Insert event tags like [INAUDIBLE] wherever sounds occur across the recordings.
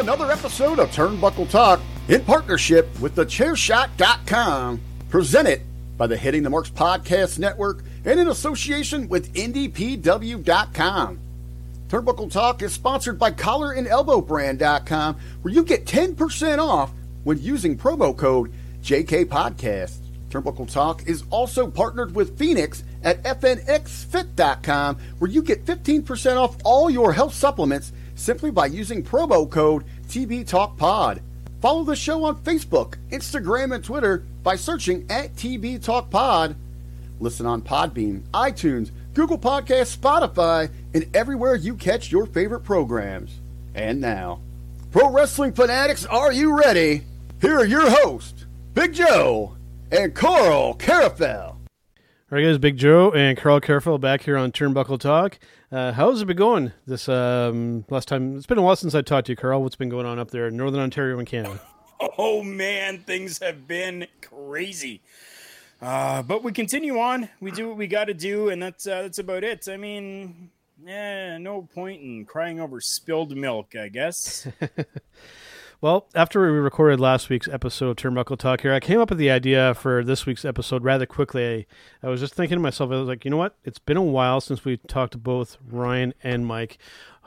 Another episode of Turnbuckle Talk in partnership with thechairshot.com, presented by the Hitting the Marks Podcast Network and in association with IndyPW.com. Turnbuckle Talk is sponsored by collar and elbow collarandelbowbrand.com, where you get 10% off when using promo code JKPodcast. Turnbuckle Talk is also partnered with Fenix at FNXFit.com, where you get 15% off all your health supplements simply by using promo code TBTalkPod. Follow the show on Facebook, Instagram, and Twitter by searching at TB Talk Pod. Listen on Podbean, iTunes, Google Podcasts, Spotify, and everywhere you catch your favorite programs. And now, Pro Wrestling Fanatics, are you ready? Here are your hosts, Big Joe and Karl Karufel. All right, guys, Big Joe and Karl Karufel back here on Turnbuckle Talk. Uh, how's it been going this um, last time? It's been a while since I talked to you, Karl. What's been going on up there in Northern Ontario and Canada? [LAUGHS] Oh man, things have been crazy. Uh, but we continue on. We do what we got to do, and that's uh, that's about it. I mean, yeah, no point in crying over spilled milk, I guess. [LAUGHS] Well, after we recorded last week's episode of Turnbuckle Talk here, I came up with the idea for this week's episode rather quickly. I was just thinking to myself, I was like, you know what? It's been a while since we talked to both Ryan and Mike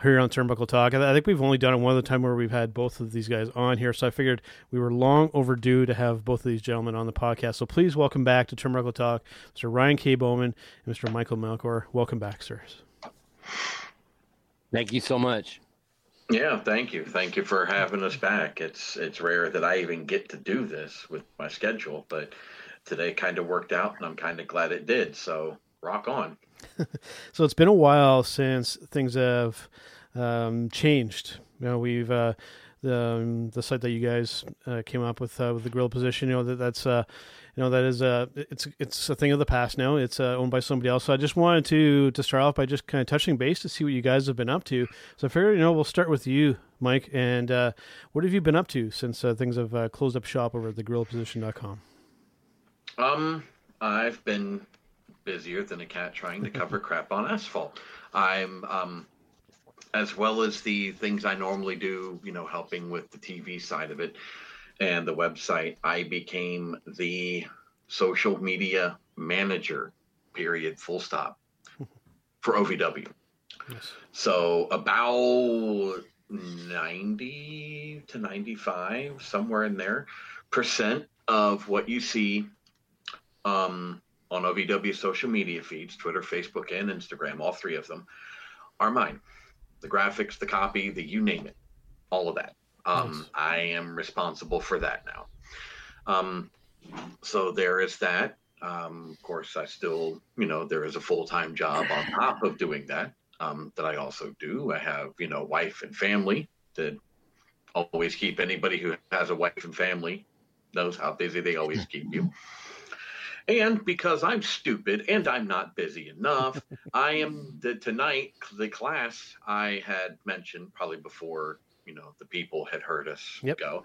here on Turnbuckle Talk. I think we've only done it one other time where we've had both of these guys on here. So I figured we were long overdue to have both of these gentlemen on the podcast. So please welcome back to Turnbuckle Talk, Mr. Ryan K. Boman and Mr. Michael Melchor. Welcome back, sirs. Thank you so much. Yeah, thank you. Thank you for having us back. It's it's rare that I even get to do this with my schedule, but today kind of worked out and I'm kind of glad it did. So, rock on. [LAUGHS] so it's been a while since things have um, changed. You know, we've uh, the um, the site that you guys uh, came up with uh, with the gorilla position. You know that that's uh, you know that is a it's it's a thing of the past now. It's uh, owned by somebody else. So I just wanted to to start off by just kind of touching base to see what you guys have been up to. So I figured you know we'll start with you, Mike, and uh, what have you been up to since uh, things have uh, closed up shop over at thegorillaposition.com? Um, I've been busier than a cat trying to cover [LAUGHS] crap on asphalt. I'm um as well as the things I normally do, you know, helping with the TV side of it and the website, I became the social media manager, period, full stop, [LAUGHS] for OVW. Yes. So about 90 to 95, somewhere in there, percent of what you see um, on OVW social media feeds, Twitter, Facebook, and Instagram, all three of them, are mine the graphics, the copy, the you name it, all of that. Um, nice. I am responsible for that now. Um, so there is that. Um, of course, I still, you know, there is a full time job on top of doing that um, that I also do. I have, you know, wife and family that always keep anybody who has a wife and family knows how busy they always keep you. And because I'm stupid and I'm not busy enough, [LAUGHS] I am the tonight the class I had mentioned probably before you know the people had heard us yep. go.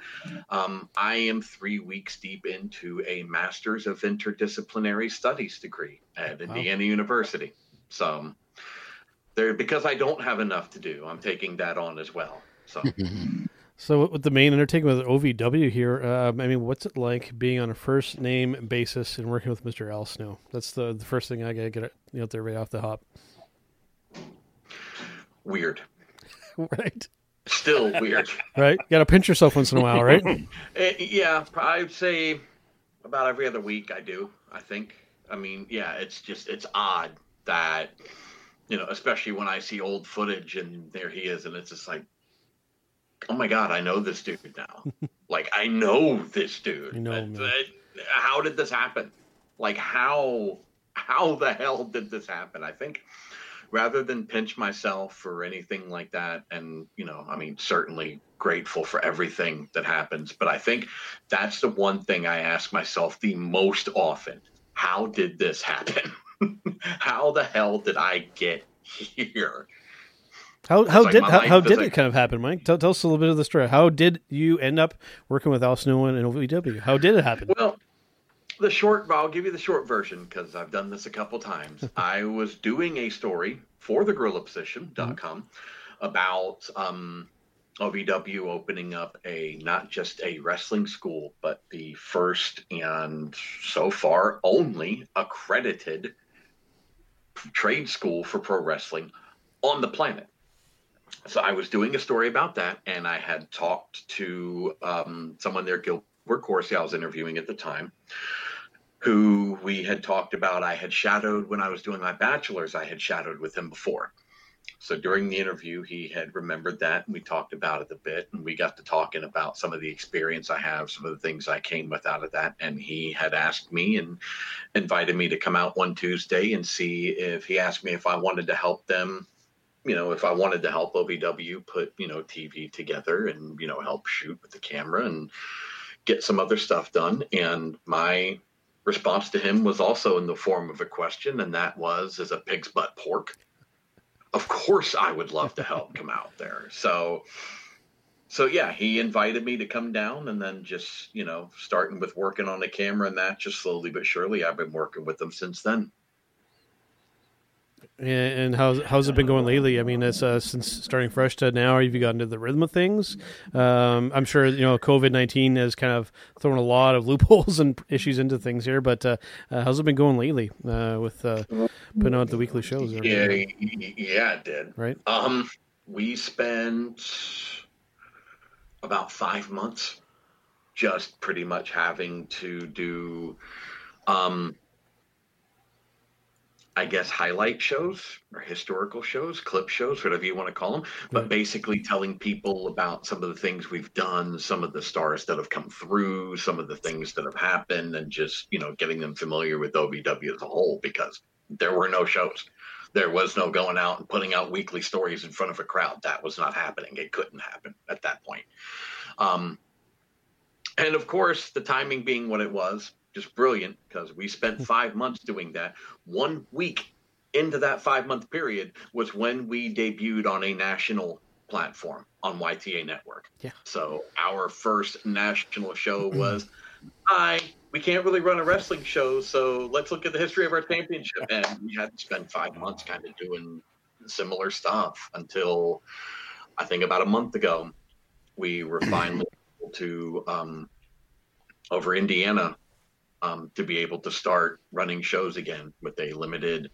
Um, I am three weeks deep into a master's of interdisciplinary studies degree at wow. Indiana University. So there because I don't have enough to do, I'm taking that on as well. So [LAUGHS] So with the main undertaking with OVW here, um, I mean, what's it like being on a first name basis and working with Mr. Al Snow? That's the, the first thing I gotta get it out there right off the hop. Weird. [LAUGHS] right. Still weird. [LAUGHS] right. You Got to pinch yourself once in a while, right? [LAUGHS] Eh, yeah, I'd say about every other week I do. I think. I mean, yeah, it's just it's odd that you know, especially when I see old footage and there he is, and it's just like, oh my god, I know this dude now. [LAUGHS] like I know this dude. You know uh, how did this happen? Like how how the hell did this happen? I think rather than pinch myself or anything like that, and you know, I mean, certainly grateful for everything that happens, but I think that's the one thing I ask myself the most often. How did this happen? [LAUGHS] how the hell did I get here? How how like did how, how did like- it kind of happen, Mike? Tell, tell us a little bit of the story. How did you end up working with Al Snow and OVW? How did it happen? Well, the short, I'll give you the short version because I've done this a couple times. [LAUGHS] I was doing a story for the gorillaposition.com about um, OVW opening up a not just a wrestling school, but the first and so far only accredited trade school for pro wrestling on the planet. So I was doing a story about that, and I had talked to um, someone there, Gilbert Corsey, I was interviewing at the time, who we had talked about. I had shadowed when I was doing my bachelor's, I had shadowed with him before. So during the interview, he had remembered that, and we talked about it a bit, and we got to talking about some of the experience I have, some of the things I came with out of that, and he had asked me and invited me to come out one Tuesday and see if he asked me if I wanted to help them you know, if I wanted to help OVW put, you know, TV together and, you know, help shoot with the camera and get some other stuff done. And my response to him was also in the form of a question, and that was, is a pig's butt pork? Of course I would love to help come out there. So so yeah, he invited me to come down and then just, you know, starting with working on the camera and that just slowly but surely I've been working with them since then. And, how's how's it been going lately? I mean, it's uh, since starting fresh to now. Have you gotten into the rhythm of things? Um, I'm sure you know COVID nineteen has kind of thrown a lot of loopholes and [LAUGHS] issues into things here. But uh, uh, how's it been going lately uh, with uh, putting out the weekly shows? Yeah, yeah, it did. Right. Um, we spent about five months just pretty much having to do, um, I guess, highlight shows or historical shows, clip shows, whatever you want to call them, but Right. basically telling people about some of the things we've done, some of the stars that have come through, some of the things that have happened, and just, you know, getting them familiar with OVW as a whole because there were no shows there was no going out and putting out weekly stories in front of a crowd. That was not happening. It couldn't happen at that point. Um, and of course, the timing being what it was, just brilliant because we spent five months doing that. One week into that five month period was when we debuted on a national platform on YTA Network. Yeah. So our first national show was, hi, we can't really run a wrestling show, so let's look at the history of our championship. And we had to spend five months kind of doing similar stuff until I think about a month ago, we were finally able to, um, over Indiana, um, to be able to start running shows again with a limited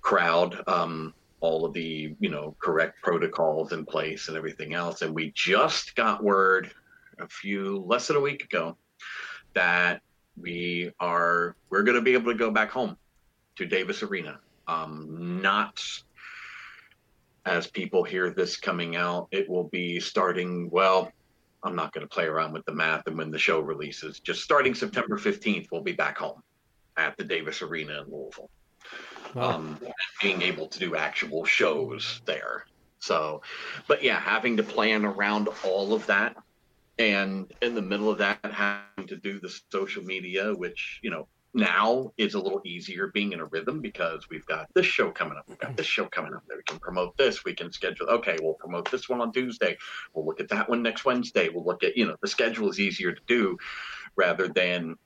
crowd. Um, all of the you know correct protocols in place and everything else and we just got word a few less than a week ago that we are we're going to be able to go back home to Davis Arena. Um, not as people hear this coming out, it will be starting. Well, I'm not going to play around with the math and when the show releases. Just starting September 15th, we'll be back home at the Davis Arena in Louisville. Wow. Um, being able to do actual shows there. So, but yeah, having to plan around all of that and in the middle of that having to do the social media which you know now is a little easier being in a rhythm because we've got this show coming up we've got this show coming up we can promote this we can schedule okay we'll promote this one on tuesday we'll look at that one next wednesday we'll look at you know the schedule is easier to do rather than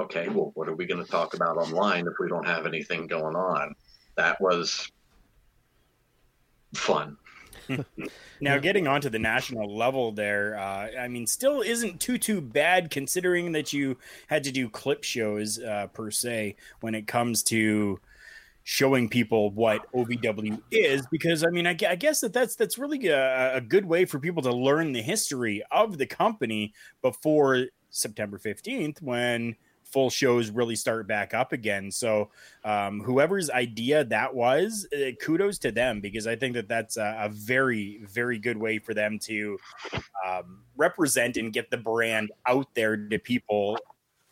okay well what are we going to talk about online if we don't have anything going on? That was fun [LAUGHS] Now, getting onto the national level there, uh, I mean, still isn't too too bad considering that you had to do clip shows uh, per se when it comes to showing people what OVW is. Because I mean, I, I guess that that's that's really a, a good way for people to learn the history of the company before September fifteenth, when full shows really start back up again. So, um, whoever's idea that was, uh, kudos to them because I think that that's a, a very, very good way for them to um, represent and get the brand out there to people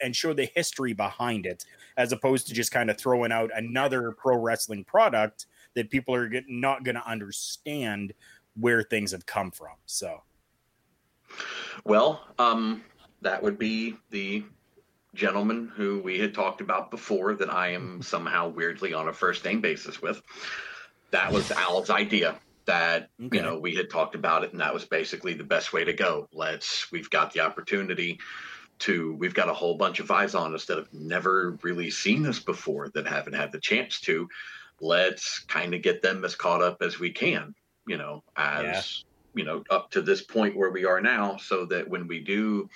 and show the history behind it, as opposed to just kind of throwing out another pro wrestling product that people are not going to understand where things have come from. So, well, um, that would be the gentleman who we had talked about before that I am mm-hmm. somehow weirdly on a first name basis with. That was Al's idea that okay. you know we had talked about it and that was basically the best way to go let's we've got the opportunity to we've got a whole bunch of eyes on us that have never really seen this before that haven't had the chance to let's kind of get them as caught up as we can you know as yeah. you know up to this point where we are now so that when we do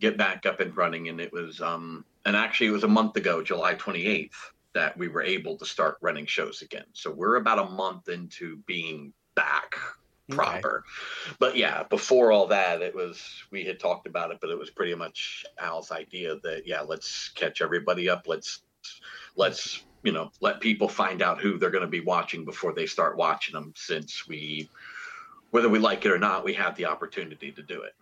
get back up and running. And it was, um, and actually, it was a month ago, July 28th, that we were able to start running shows again. So we're about a month into being back proper. Okay. But yeah, before all that, it was we had talked about it, but it was pretty much Al's idea that yeah, let's catch everybody up. Let's let's you know let people find out who they're going to be watching before they start watching them. Since we, whether we like it or not, we have the opportunity to do it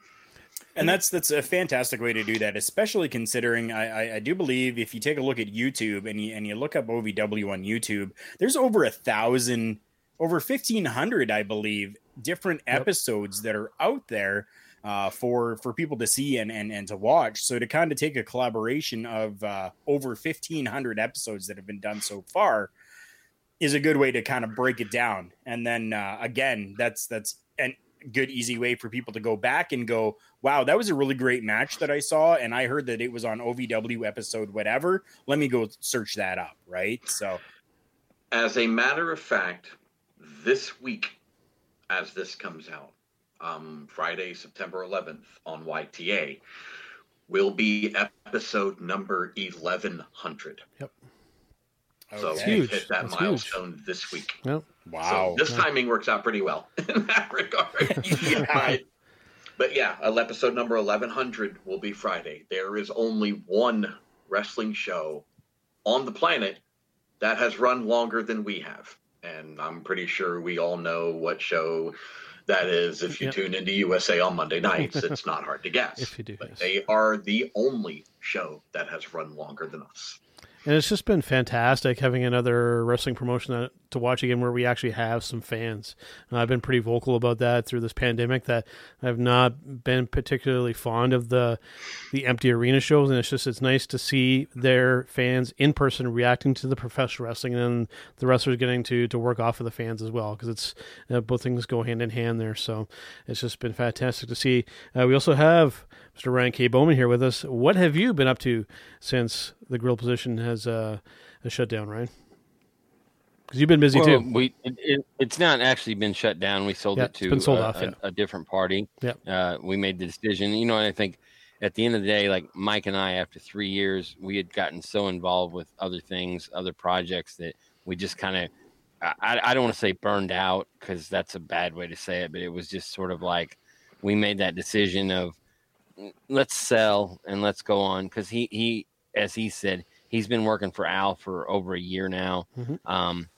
and that's that's a fantastic way to do that, especially considering I, I, I, do believe if you take a look at YouTube and you and you look up OVW on YouTube, there's over a thousand, over fifteen hundred, I believe, different yep. episodes that are out there uh, for for people to see and and, and to watch. So to kind of take a collaboration of uh, over fifteen hundred episodes that have been done so far is a good way to kind of break it down. And then uh, again, that's that's an good easy way for people to go back and go wow that was a really great match that i saw and i heard that it was on ovw episode whatever let me go search that up right so as a matter of fact this week as this comes out um, friday september 11th on yta will be episode number 1100 yep so okay. huge. hit that That's milestone huge. this week. Yep. Wow. So this timing works out pretty well [LAUGHS] in that regard. [LAUGHS] yeah. But yeah, episode number 1100 will be Friday. There is only one wrestling show on the planet that has run longer than we have. And I'm pretty sure we all know what show that is if you yep. tune into USA on Monday nights. It's not hard to [LAUGHS] guess. if you do. But yes. they are the only show that has run longer than us and it's just been fantastic having another wrestling promotion to watch again where we actually have some fans. And I've been pretty vocal about that through this pandemic that I've not been particularly fond of the the empty arena shows, and it's just it's nice to see their fans in person reacting to the professional wrestling, and the wrestlers getting to to work off of the fans as well because it's uh, both things go hand in hand there. So it's just been fantastic to see. Uh, we also have Mr. Ryan K. Boman here with us. What have you been up to since the gorilla position has uh, has shut down, Ryan? Because you've been busy well, too. We it, it, it's not actually been shut down. We sold yeah, it to been sold a, off, yeah. a, a, different party. Yeah. Uh, we made the decision. You know, and I think at the end of the day, like Mike and I, after three years, we had gotten so involved with other things, other projects that we just kind of. I, I don't want to say burned out because that's a bad way to say it, but it was just sort of like we made that decision of let's sell and let's go on because he he as he said he's been working for Al for over a year now, mm-hmm. um,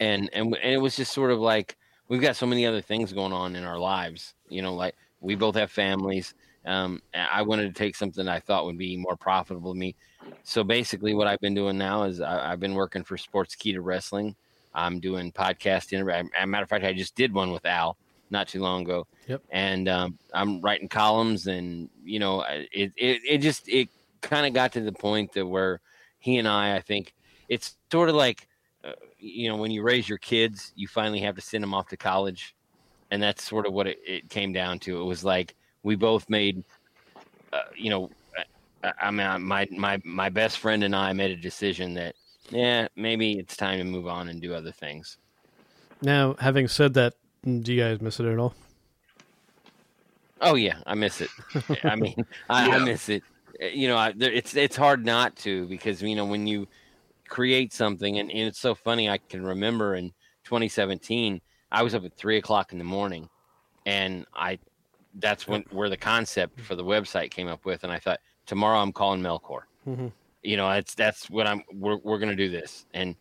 and and and it was just sort of like we've got so many other things going on in our lives, you know, like we both have families. Um, I wanted to take something I thought would be more profitable to me. So basically, what I've been doing now is I, have been working for Sportskeeda Wrestling. I'm doing podcasting. As a matter of fact, I just did one with Al not too long ago. Yep. And um, I'm writing columns, and you know, it it, it just it kind of got to the point that where he and I, I think it's sort of like, uh, you know, when you raise your kids, you finally have to send them off to college, and that's sort of what it, it came down to. It was like we both made, uh, you know, I, I mean, my my my best friend and I made a decision that, yeah, maybe it's time to move on and do other things. Now, having said that, do you guys miss it at all? Oh yeah, I miss it. [LAUGHS] I mean, I, yeah. I, miss it. Uh, you know, I, it's it's hard not to because you know when you create something, and, and it's so funny. I can remember in 2017, I was up at three o'clock in the morning, and I that's when where the concept for the website came up with, and I thought tomorrow I'm calling Melchor. Mm-hmm. You know, it's that's what I'm. We're we're gonna do this, and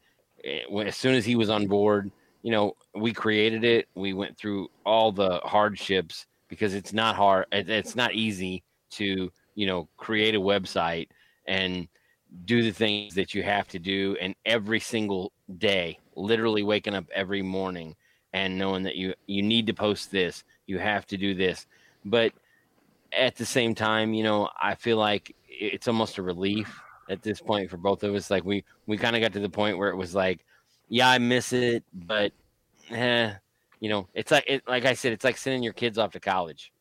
eh, as soon as he was on board, you know, we created it. We went through all the hardships because it's not hard. It's not easy to you know create a website and do the things that you have to do and every single day literally waking up every morning and knowing that you you need to post this you have to do this but at the same time you know i feel like it's almost a relief at this point for both of us like we we kind of got to the point where it was like yeah i miss it but eh, you know it's like it, like i said it's like sending your kids off to college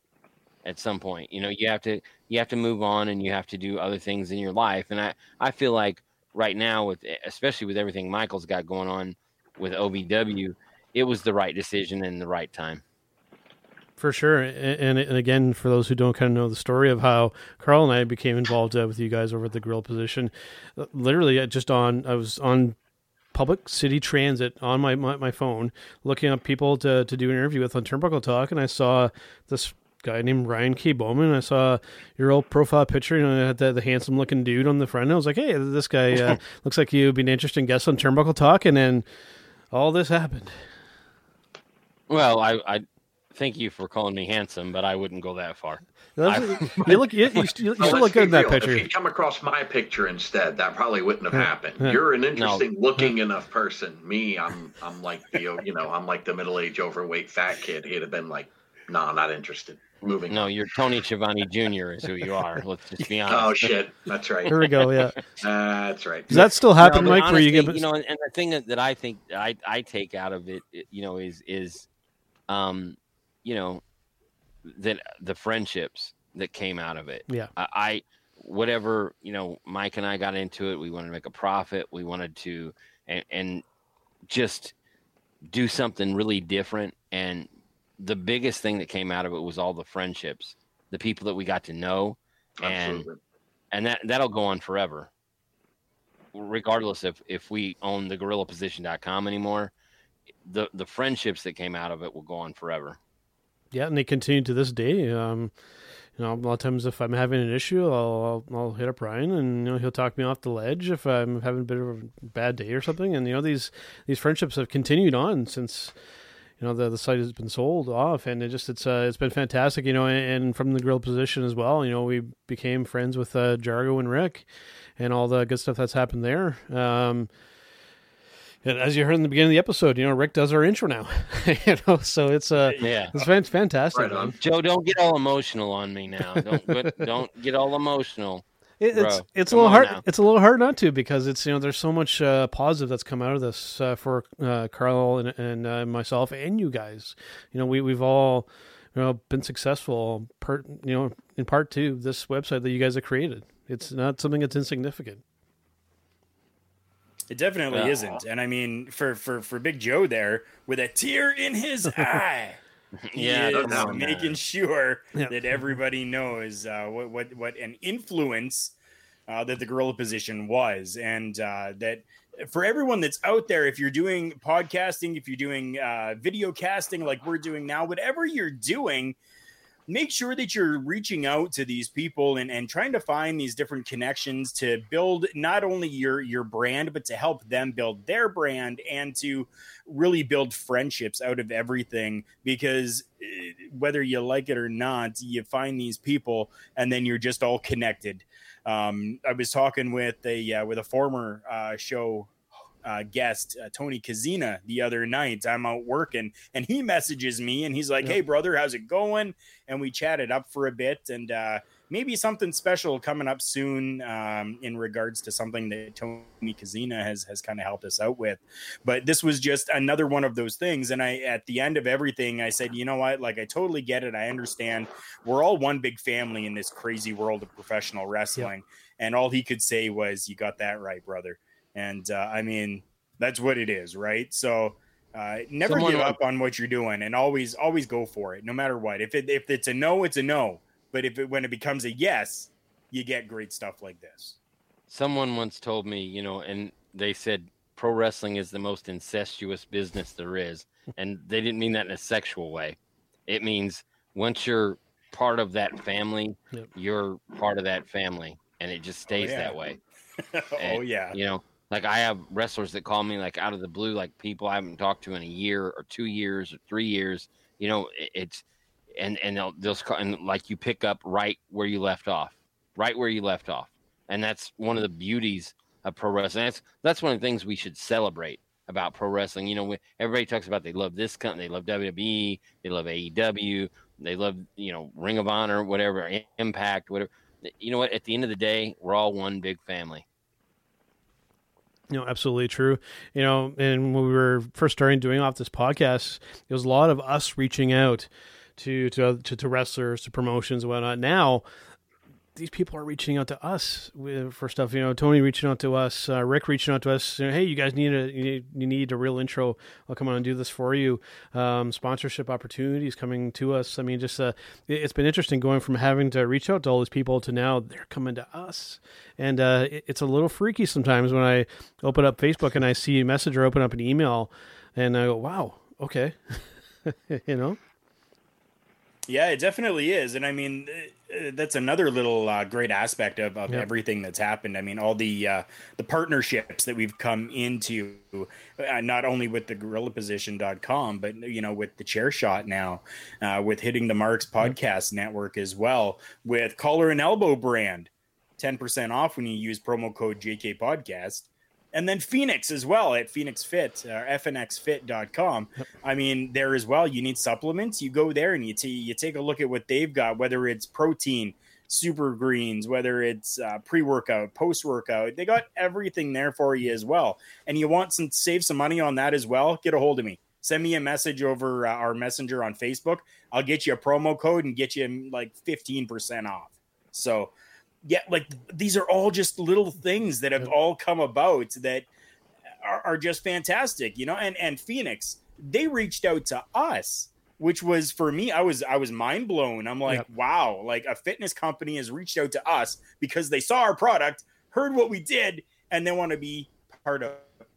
at some point. You know you have to you have to move on and you have to do other things in your life. And i i feel like right now with especially with everything michael's got going on with ovw it was the right decision and the right time. For sure, and, and again, for those who don't kind of know the story of how Karl and I became involved uh, with you guys over at the gorilla position, uh, literally uh, just on I was on public city transit on my, my, my phone looking up people to, to do an interview with on Turnbuckle Talk, and I saw this guy named Ryan K. Boman. I saw your old profile picture, you know, had the, the handsome looking dude on the front. And I was like, hey, this guy uh, [LAUGHS] looks like you'd be an interesting guest on Turnbuckle Talk, and then all this happened. well i i thank you for calling me handsome but i wouldn't go that far [LAUGHS] [LAUGHS] you look, you, you, you, you Well, still let's look good in that real. picture. If you come across my picture instead, that probably wouldn't have happened. yeah. You're an interesting looking enough person. Me, I'm I'm like the you know I'm like the middle aged overweight fat kid. He'd have been like, nah, not interested. Moving. no you're tony Schiavone jr is who you are let's just be [LAUGHS] honest Oh shit, that's right. Here we go. Yeah, That's right. does that still happen, No, but Mike? where you get you know, and, and the thing that, that I think I I take out of it, it, you know, is is, um, you know, that the friendships that came out of it. Yeah. I, I whatever you know, Mike and I got into it. We wanted to make a profit. We wanted to and and just do something really different. And the biggest thing that came out of it was all the friendships, the people that we got to know, and Absolutely. and that that'll go on forever regardless if if we own the gorillaposition.com anymore the the friendships that came out of it will go on forever Yeah, and they continue to this day. Um, you know, a lot of times if I'm having an issue, I'll, I'll I'll hit up Ryan, and you know he'll talk me off the ledge if I'm having a bit of a bad day or something. And you know these these friendships have continued on since you know the the site has been sold off, and it just it's uh, it's been fantastic. You know, and, and from the gorilla position as well. You know, we became friends with uh, Jargo and Rick, and all the good stuff that's happened there. Um, and as you heard in the beginning of the episode, you know Rick does our intro now. [LAUGHS] you know, so it's uh yeah it's fan- fantastic. Right on. joe don't get all emotional on me now don't get, [LAUGHS] don't get all emotional It, it's Bro, it's a little hard. now. It's a little hard not to because it's you know there's so much uh, positive that's come out of this uh, for uh, Karl and, and uh, myself and you guys. You know we we've all you know been successful part you know in part to this website that you guys have created. It's not something that's insignificant. It definitely Yeah. isn't. And I mean, for for for Big Joe there with a tear in his [LAUGHS] eye. [LAUGHS] Yeah, is no doubt. making sure Yeah. that everybody knows uh, what what what an influence uh, that the gorilla position was, and uh, that for everyone that's out there, if you're doing podcasting, if you're doing uh, video casting like we're doing now, whatever you're doing, make sure that you're reaching out to these people and, and trying to find these different connections to build not only your your brand but to help them build their brand and to really build friendships out of everything. Because eh, whether you like it or not you find these people and then you're just all connected. Um, i was talking with a uh, with a former uh, show uh, guest uh, Tony Kazina the other night. I'm out working, and he messages me, and he's like, Yeah. "Hey, brother, how's it going?" And we chatted up for a bit, and uh, maybe something special coming up soon um, in regards to something that Tony Kazina has has kind of helped us out with. But this was just another one of those things, and I at the end of everything, I said, "You know what? Like, I totally get it. I understand. We're all one big family in this crazy world of professional wrestling." And all he could say was, "You got that right, brother." And uh, I mean, that's what it is, right? So uh, never Someone give up on what you're doing, and always always go for it, no matter what. If it if it's a no, it's a no. But if it when it becomes a yes, you get great stuff like this. someone once told me you know and they said pro wrestling is the most incestuous business there is [LAUGHS] and they didn't mean that in a sexual way it means once you're part of that family Yep. you're part of that family and it just stays yeah. that way. [LAUGHS] oh And, yeah. You know, like I have wrestlers that call me like out of the blue, like people I haven't talked to in a year or two years or three years. You know, it, it's and and they'll they'll and like you pick up right where you left off, right where you left off, and that's one of the beauties of pro wrestling. That's that's one of the things we should celebrate about pro wrestling. You know, when everybody talks about they love this company, they love WWE, they love AEW, they love you know Ring of Honor, whatever, Impact, whatever. You know what? At the end of the day, we're all one big family. You know, absolutely true. You know, and when we were first starting doing off this podcast, it was a lot of us reaching out to to to, to wrestlers, to promotions, and whatnot. Now, these people are reaching out to us for stuff. You know, Tony reaching out to us, uh, Rick reaching out to us. You know, hey, you guys need a you need, you need a real intro. I'll come on and do this for you. Um, sponsorship opportunities coming to us. I mean, just uh, it, has been interesting going from having to reach out to all these people to now they're coming to us, and uh, it, it's a little freaky sometimes when I open up Facebook and I see a message or open up an email, and I go, wow, okay, [LAUGHS] you know. Yeah, it definitely is, and I mean uh, that's another little uh, great aspect of, of Yep. everything that's happened. I mean, all the uh, the partnerships that we've come into, uh, not only with the GorillaPosition.com, but you know, with the Chair Shot now, uh, with Hitting the Marks podcast network as well, with Collar and Elbow brand, ten percent off when you use promo code JK Podcast. And then Fenix as well at Fenix Fit, uh, fnxfit.com. I mean, there as well, you need supplements. You go there and you, t- you take a look at what they've got, whether it's protein, super greens, whether it's uh, pre workout, post workout. They got everything there for you as well. And you want some save some money on that as well? Get a hold of me. Send me a message over uh, our messenger on Facebook. I'll get you a promo code and get you like 15% off. So, yeah, like these are all just little things that have all come about that are, are just fantastic, you know. And and Fenix, they reached out to us, which was for me, I was I was mind blown. I'm like, Yep. wow, like a fitness company has reached out to us because they saw our product, heard what we did, and they want to be part of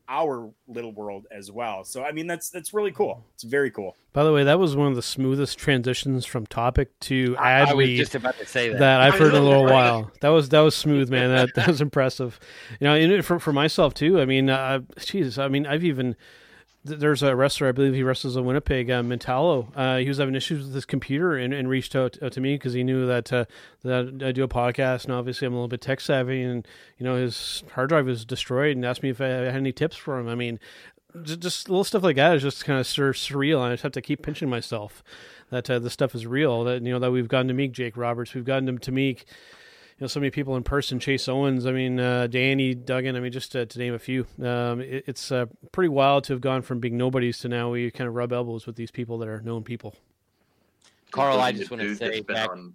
our little world as well. So I mean, that's that's really cool. It's very cool. By the way, that was one of the smoothest transitions from topic to I, ad I was read just about to say that. that I've heard in a little while. That was that was smooth, man. That that was impressive. You know, and for for myself too. I mean, uh, Jesus. I mean, I've even th- there's a wrestler I believe he wrestles in Winnipeg, uh, Mentalo. Uh, he was having issues with his computer and, and reached out uh, to me because he knew that uh, that I do a podcast and obviously I'm a little bit tech savvy and you know his hard drive was destroyed and asked me if I had any tips for him. I mean. Just, just little stuff like that is just kind of sur- surreal, and I just have to keep pinching myself that uh, stuff is real. That you know that we've gotten to meet Jake Roberts, we've gotten to meet you know so many people in person. Chase Owens, I mean uh, Danny Duggan, I mean just to, to name a few. Um, it, it's uh, pretty wild to have gone from being nobodies to now we kind of rub elbows with these people that are known people. Karl, I just want to say that's back. on-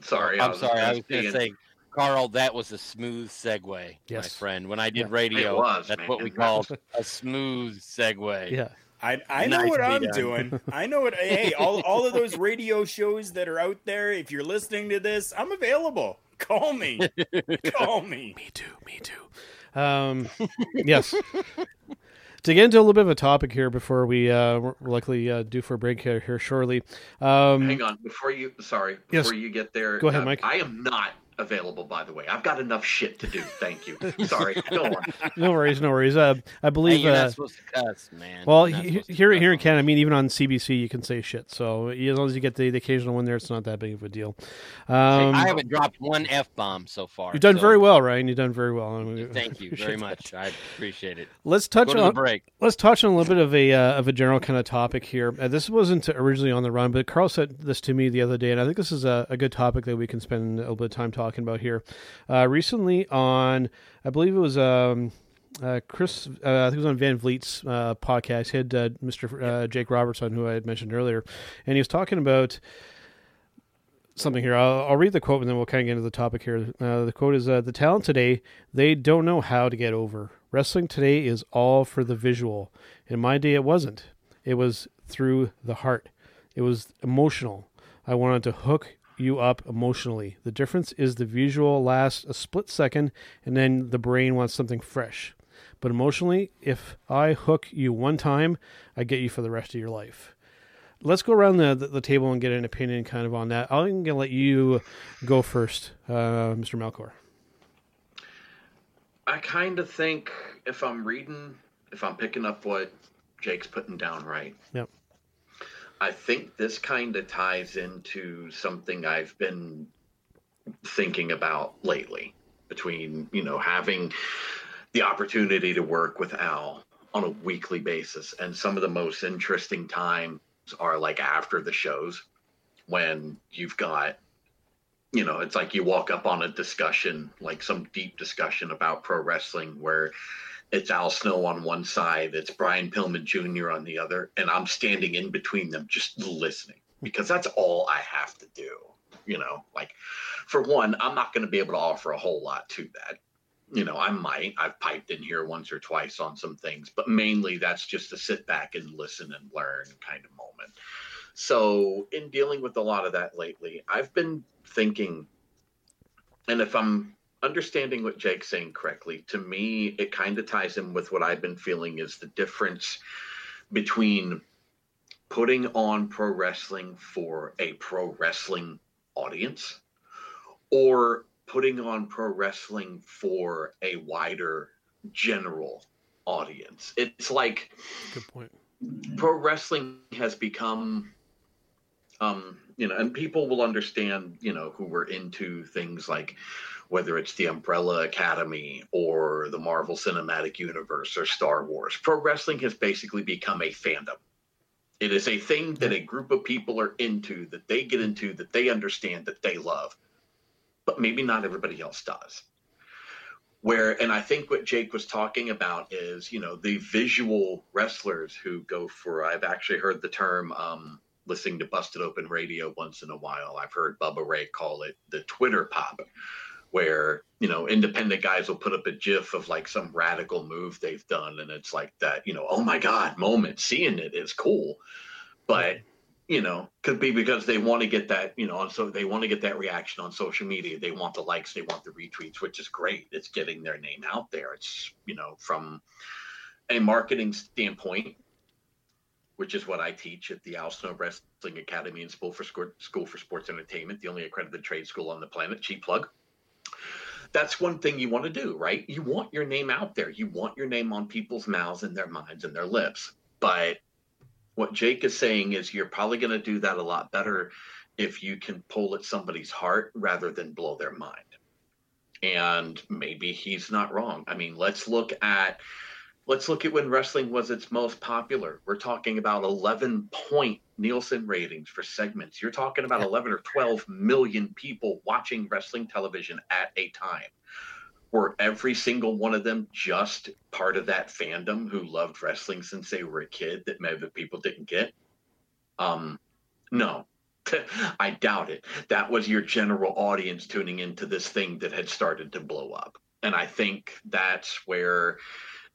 Sorry, I'm sorry. I was going to say, Karl, that was a smooth segue, my friend. When I did Yeah. radio, was, that's what we [LAUGHS] man. called a smooth segue. Yeah, I, I know Nice what I'm done. doing. [LAUGHS] I know what. Hey, all, all of those radio shows that are out there. If you're listening to this, I'm available. [LAUGHS] Call me. Call me. [LAUGHS] me too, me too. Um, yes. [LAUGHS] To get into a little bit of a topic here before we uh, we're likely uh, due for a break here, here shortly. Um, Hang on, before you. Sorry, Yes. before you get there. Go ahead, uh, Mike. I am not available, by the way. I've got enough shit to do. Thank you. [LAUGHS] Sorry. Go on. no worries, no worries. Uh, I Hey, believe. you're uh, not supposed to cuss, man. Well, he- here here in Canada, I mean, even on CBC, you can say shit. So as long as you get the, the occasional one there, it's not that big of a deal. Um, I haven't dropped one f bomb so far. you've done so very well, Ryan. You've done very well. I mean, Thank you appreciate very that. [LAUGHS] much. I appreciate it. Let's touch Go to the on break. let's touch on a little bit of a uh, of a general kind of topic here. Uh, this wasn't originally on the run, but Karl said this to me the other day, and I think this is a, a good topic that we can spend a little bit of time talking about here. Uh, recently, on I believe it was um, uh, Chris, uh, I think it was on Van Vliet's uh, podcast. He had uh, Mr. Uh, Jake Robertson, who I had mentioned earlier, and he was talking about something here. I'll, I'll read the quote and then we'll kind of get into the topic here. Uh, the quote is The talent today, they don't know how to get over. Wrestling today is all for the visual. In my day, it wasn't. It was through the heart, it was emotional. I wanted to hook you up emotionally. The difference is the visual lasts a split second and then the brain wants something fresh. But emotionally, if I hook you one time, I get you for the rest of your life let's go around the, the, the table and get an opinion kind of on that. I'm going to let you go first, uh, Mr. Melchor. I kind of think if I'm reading, if I'm picking up what Jake's putting down right. Yep. I think this kind of ties into something I've been thinking about lately between, you know, having the opportunity to work with Al on a weekly basis. And some of the most interesting times are like after the shows when you've got, you know, it's like you walk up on a discussion, like some deep discussion about pro wrestling where it's Al Snow on one side, it's Brian Pillman Jr. on the other, and I'm standing in between them just listening because that's all I have to do. You know, like for one, I'm not going to be able to offer a whole lot to that. You know, I might. I've piped in here once or twice on some things, but mainly that's just a sit back and listen and learn kind of moment. So, in dealing with a lot of that lately, I've been thinking, and if I'm understanding what Jake's saying correctly, to me, it kind of ties in with what I've been feeling is the difference between putting on pro wrestling for a pro wrestling audience or putting on pro wrestling for a wider general audience. It's like Good point. pro wrestling has become um you know and people will understand you know who were into things like whether it's the umbrella academy or the marvel cinematic universe or star wars. Pro wrestling has basically become a fandom. It is a thing that a group of people are into that they get into that they understand that they love but maybe not everybody else does. Where and i think what jake was talking about is you know the visual wrestlers who go for i've actually heard the term um, listening to busted open radio once in a while. I've heard bubba ray call it the twitter pop where you know independent guys will put up a gif of like some radical move they've done and it's like that you know oh my god moment seeing it is cool. But you know could be because they want to get that you know so they want to get that reaction on social media. They want the likes they want the retweets which is great. It's getting their name out there. It's you know from a marketing standpoint which is what I teach at the Al Snow Wrestling Academy and School for School for Sports Entertainment, the only accredited trade school on the planet. Cheap plug that's one thing you want to do, right? You want your name out there. You want your name on people's mouths and their minds and their lips. But what Jake is saying is you're probably going to do that a lot better if you can pull at somebody's heart rather than blow their mind. And maybe he's not wrong. I mean, let's look at let's look at when wrestling was its most popular. We're talking about 11 point Nielsen ratings for segments. You're talking about 11 or 12 million people watching wrestling television at a time. Were every single one of them just part of that fandom who loved wrestling since they were a kid that maybe people didn't get? Um, no, [LAUGHS] I doubt it. That was your general audience tuning into this thing that had started to blow up. And I think that's where,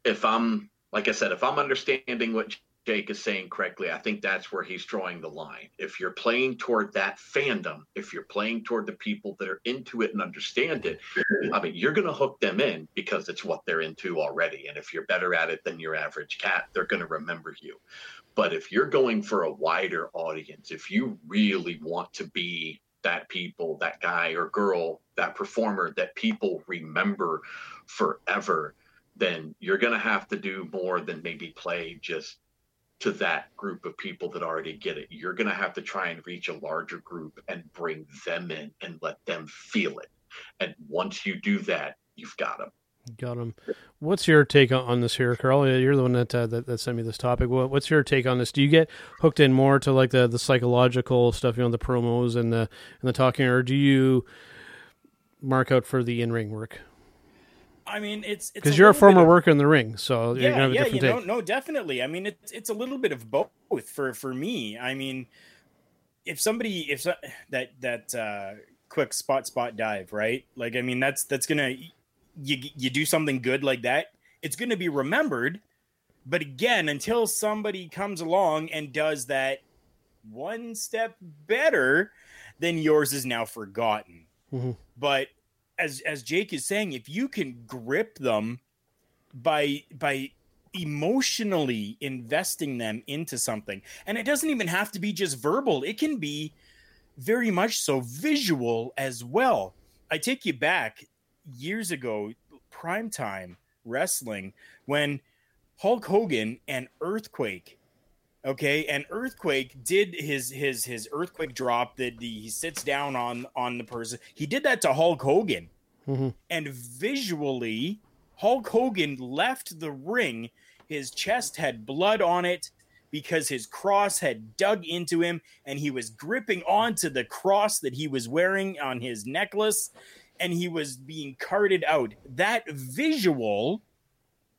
if I'm, like I said, if I'm understanding what Jake is saying correctly, I think that's where he's drawing the line. If you're playing toward that fandom, if you're playing toward the people that are into it and understand it, I mean, you're going to hook them in because it's what they're into already. And if you're better at it than your average cat, they're going to remember you. But if you're going for a wider audience, if you really want to be that people, that guy or girl, that performer that people remember forever, then you're going to have to do more than maybe play just to that group of people that already get it. You're going to have to try and reach a larger group and bring them in and let them feel it. And once you do that, you've got them. Got them. What's your take on this here, Karl? You're the one that, uh, that, that sent me this topic. What's your take on this? Do you get hooked in more to like the the psychological stuff, you know, the promos and the and the talking, or do you mark out for the in ring work? I mean, it's because you're a former of, worker in the ring, so yeah, you're gonna have a yeah, you know, no, definitely. I mean, it's it's a little bit of both for for me. I mean, if somebody if that that uh, quick spot spot dive, right? Like, I mean, that's that's gonna you you do something good like that, it's gonna be remembered. But again, until somebody comes along and does that one step better, then yours is now forgotten. Mm-hmm. But as as Jake is saying, if you can grip them by by emotionally investing them into something, and it doesn't even have to be just verbal, it can be very much so visual as well. I take you back years ago, primetime wrestling when Hulk Hogan and Earthquake okay and earthquake did his his his earthquake drop that he sits down on on the person. He did that to hulk hogan. Mm-hmm. and visually hulk hogan left the ring. His chest had blood on it because his cross had dug into him and he was gripping onto the cross that he was wearing on his necklace and he was being carted out. That visual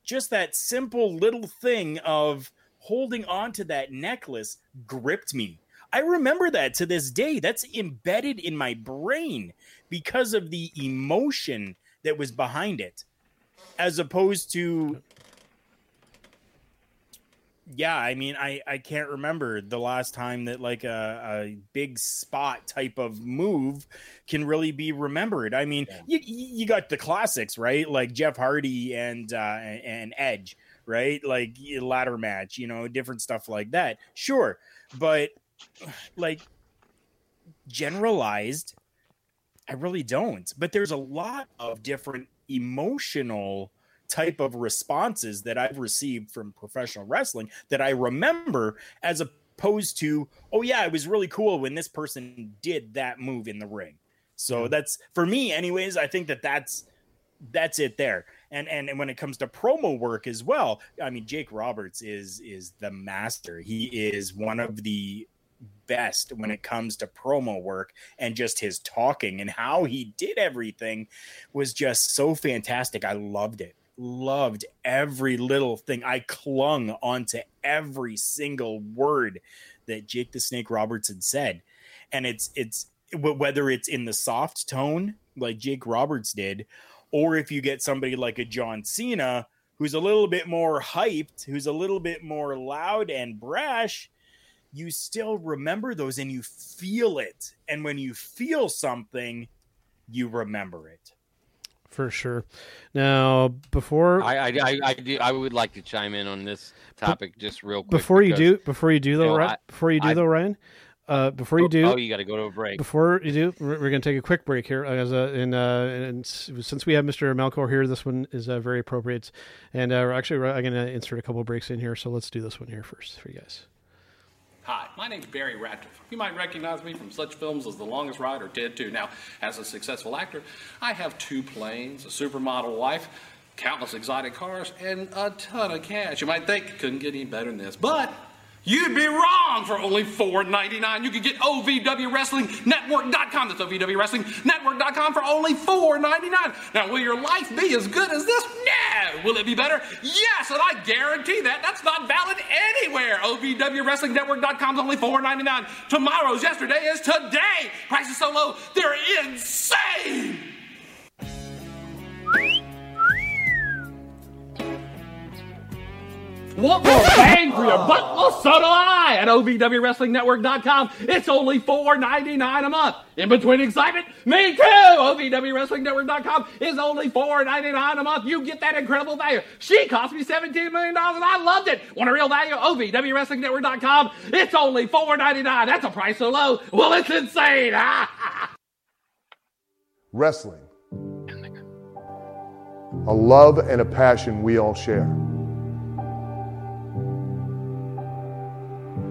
just that simple little thing of holding on to that necklace gripped me. I remember that to this day. That's embedded in my brain because of the emotion that was behind it, as opposed to. Yeah, I mean, I, I can't remember the last time that like a, a big spot type of move can really be remembered. I mean, yeah. you, you got the classics, right? Like Jeff Hardy and uh, and Edge right? Like ladder match, you know, different stuff like that. Sure. But [SIGHS] like generalized, I really don't. But there's a lot of different emotional type of responses that I've received from professional wrestling that I remember as opposed to, oh yeah, it was really cool when this person did that move in the ring. So that's for me anyways, I think that that's that's it there and and and when it comes to promo work as well i mean jake roberts is is the master. He is one of the best when it comes to promo work and just his talking and how he did everything was just so fantastic. I loved it. Loved every little thing. I clung onto every single word that jake the snake roberts had said. And it's it's whether it's in the soft tone like jake roberts did or if you get somebody like a John Cena who's a little bit more hyped, who's a little bit more loud and brash, you still remember those and you feel it. And when you feel something, you remember it. For sure. Now, before I I I, I, do, I would like to chime in on this topic just real quick. Before because, you do, before you do though, you know, Ryan, before you do I, though, Ryan, uh, before you oh, do, oh, you got to go to a break. Before you do, we're, we're going to take a quick break here. As a, and, uh, and since we have Mr. Melchor here, this one is uh, very appropriate. And uh, actually, I'm going to insert a couple breaks in here. So let's do this one here first for you guys. Hi, my name is Barry Radcliffe. You might recognize me from such films as The Longest Ride or Dead 2. Now, as a successful actor, I have two planes, a supermodel wife, countless exotic cars, and a ton of cash. You might think couldn't get any better than this, but You'd be wrong for only $4.99. You could get OVWWrestlingNetwork.com. That's OVWWrestlingNetwork.com for only $4.99. Now, will your life be as good as this? No. Will it be better? Yes, and I guarantee that. That's not valid anywhere. OVWWrestlingNetwork.com is only $4.99. Tomorrow's yesterday is today. Prices so low, they're insane. Want more bang for your buck? Well, so do I at OVWWrestlingNetwork.com. It's only $4.99 a month. In between excitement, me too. OVWWrestlingNetwork.com is only $4.99 a month. You get that incredible value. She cost me $17 million and I loved it. Want a real value? OVWWrestlingNetwork.com. It's only $4.99. That's a price so low. Well, it's insane. [LAUGHS] Wrestling. A love and a passion we all share.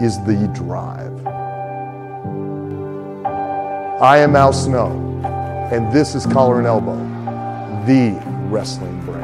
is the drive. I am Al Snow, and this is Collar and Elbow, the wrestling brand.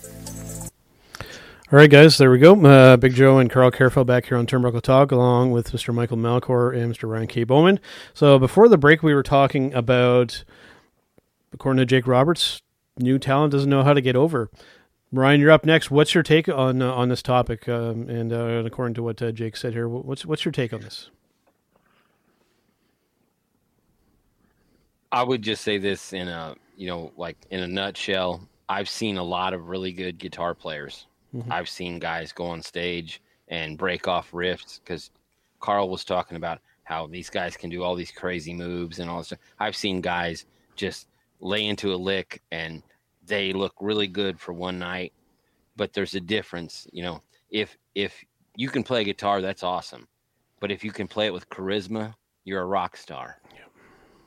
All right, guys, there we go. Uh, Big Joe and Karl Karufel back here on Turnbuckle Talk, along with Mr. Michael Melchor and Mr. Ryan K. Boman. So before the break, we were talking about, according to Jake Roberts, new talent doesn't know how to get over. Ryan, you're up next. What's your take on uh, on this topic? Um, and uh, according to what uh, Jake said here, what's what's your take on this? I would just say this in a you know like in a nutshell. I've seen a lot of really good guitar players Mm-hmm. I've seen guys go on stage and break off riffs because Karl was talking about how these guys can do all these crazy moves and all this stuff. I've seen guys just lay into a lick and they look really good for one night, but there's a difference. You know, if if you can play guitar, that's awesome, but if you can play it with charisma, you're a rock star, yeah.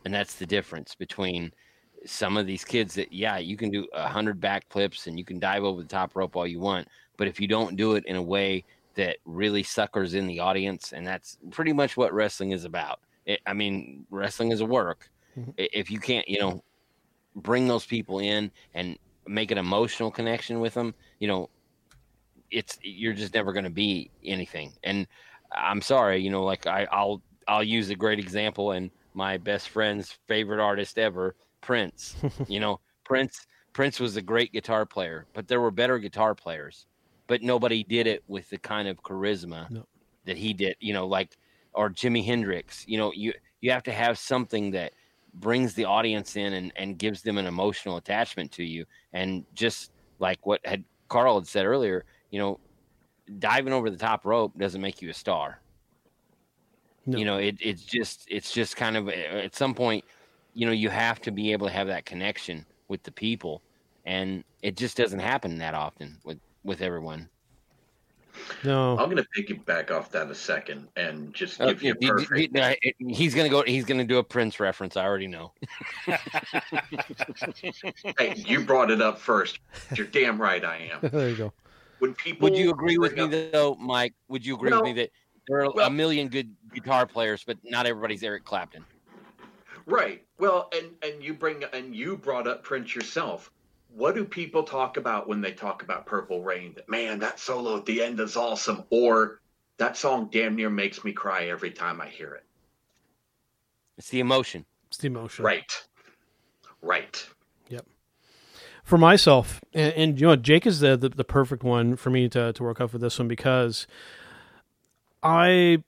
and that's the difference between some of these kids that yeah you can do a hundred back flips and you can dive over the top rope all you want but if you don't do it in a way that really suckers in the audience and that's pretty much what wrestling is about. It, i mean wrestling is a work. Mm-hmm. if you can't you know bring those people in and make an emotional connection with them you know it's you're just never going to be anything. And i'm sorry you know like I, i'll i'll use a great example and my best friend's favorite artist ever Prince. [LAUGHS] you know, Prince Prince was a great guitar player, but there were better guitar players, but nobody did it with the kind of charisma no. that he did. You know, like or Jimi Hendrix. You know, you you have to have something that brings the audience in and, and gives them an emotional attachment to you. And just like what had Karl had said earlier, you know, diving over the top rope doesn't make you a star. No. You know, it, it's just it's just kind of at some point you know, you have to be able to have that connection with the people, and it just doesn't happen that often with with everyone. No, I'm going to piggyback off that a second and just uh, give uh, you a perfect. He, he, he's going to go. He's going to do a Prince reference. I already know. [LAUGHS] hey, you brought it up first. You're damn right. I am. [LAUGHS] there you go. When people would you agree with me up, though, Mike? Would you agree no, with me that there are well, a million good guitar players, but not everybody's Eric Clapton? Right. Well, and and you bring and you brought up Prince yourself. What do people talk about when they talk about Purple Rain? That man, that solo at the end is awesome, or that song damn near makes me cry every time I hear it. It's the emotion. It's the emotion. Right. Right. Yep. For myself, and, and you know, Jake is the, the the perfect one for me to to work off with this one because I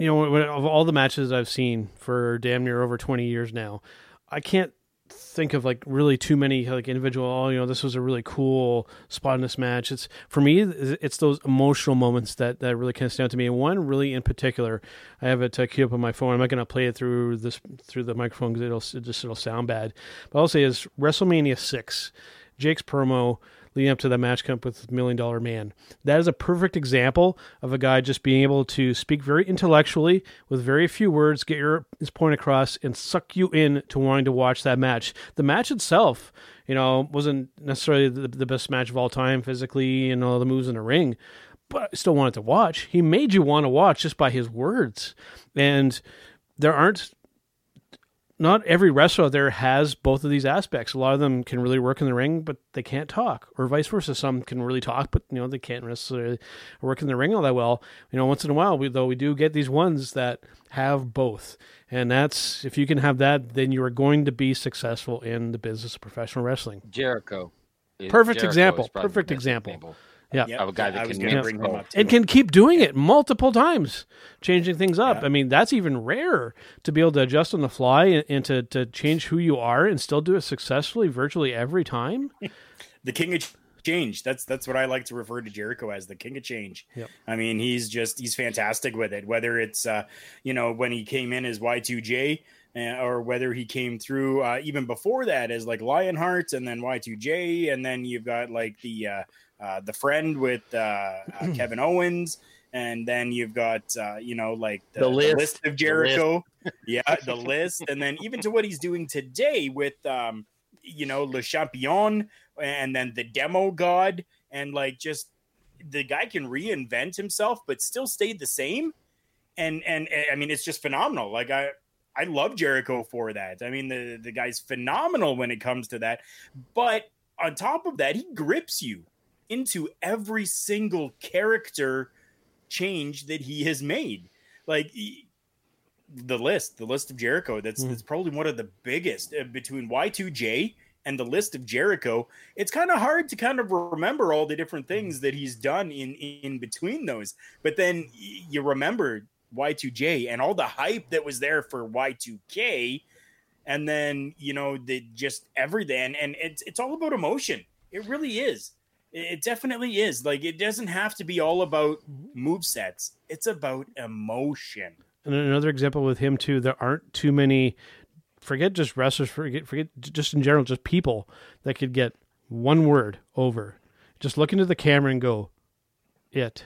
you know, of all the matches I've seen for damn near over 20 years now, I can't think of like really too many like individual oh you know this was a really cool spot in this match. It's for me it's those emotional moments that that really kind of stand out to me. And one really in particular i have it queued up on my phone. I'm not going to play it through this through the microphone because it'll it just it'll sound bad. But i'll say is wrestlemania 6 jake's promo leading up to that match comp with Million Dollar Man. That is a perfect example of a guy just being able to speak very intellectually with very few words, get your his point across, and suck you in to wanting to watch that match. The match itself, you know, wasn't necessarily the, the best match of all time physically and all the moves in the ring, but I still wanted to watch. He made you want to watch just by his words. And there aren't not every wrestler out there has both of these aspects. A lot of them can really work in the ring, but they can't talk, or vice versa. Some can really talk, but you know they can't necessarily work in the ring all that well. You know, once in a while, we, though we do get these ones that have both, and that's if you can have that, then you are going to be successful in the business of professional wrestling. Jericho, perfect Jericho example. Perfect example. example. Yeah, yep. a guy that can bring him up and can keep doing it multiple times, changing things up. Yeah. I mean, that's even rarer to be able to adjust on the fly and, and to to change who you are and still do it successfully virtually every time. [LAUGHS] the king of change. That's that's what I like to refer to Jericho as the king of change. Yep. I mean, he's just he's fantastic with it. Whether it's uh, you know when he came in as Y2J uh, or whether he came through uh, even before that as like Lionheart and then Y2J, and then you've got like the uh, uh, the friend with uh, uh, [CLEARS THROAT] Kevin Owens, and then you've got uh, you know like the, The the list. list of The Jericho, [LAUGHS] yeah, the list, and then even to what he's doing today with um, you know Le Champion, and then the Demo God, and like just the guy can reinvent himself but still stay the same. And and and, i mean it's just phenomenal. Like i i love jericho for that. I mean the the guy's phenomenal when it comes to that. But on top of that he grips you into every single character change that he has made like he- the list the list of jericho that's Mm. that's probably one of the biggest uh, between y2j and the list of Jericho, it's kind of hard to kind of remember all the different things that he's done in in between those. But then you remember Y2J and all the hype that was there for Y2K, and then you know the just everything, and it's it's all about emotion. It really is. It it definitely is. Like it doesn't have to be all about move sets. It's about emotion. And another example with him too, there aren't too many. Forget just wrestlers. Forget forget just in general, just people that could get one word over. Just look into the camera and go, it,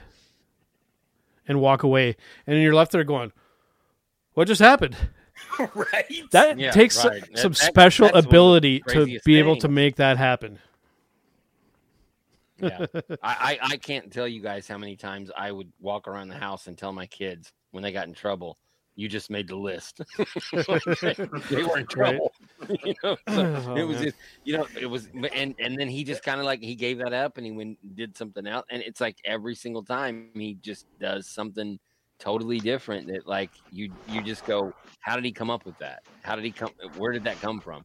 and walk away, and you're left there going, "What just happened?" [LAUGHS] right? That Yeah, takes right. some That- that- special that's one of the ability to craziest be able to make that happen. Yeah. [LAUGHS] I, I, I can't tell you guys how many times I would walk around the house and tell my kids when they got in trouble, you just made the list. [LAUGHS] they were in [LAUGHS] Right. trouble. you know, so Oh, it was man. just, you know, it was, and and then he just kind of like he gave that up and he went and did something else, and it's like every single time he just does something totally different that like you you just go, how did he come up with that? How did he come? Where did that come from?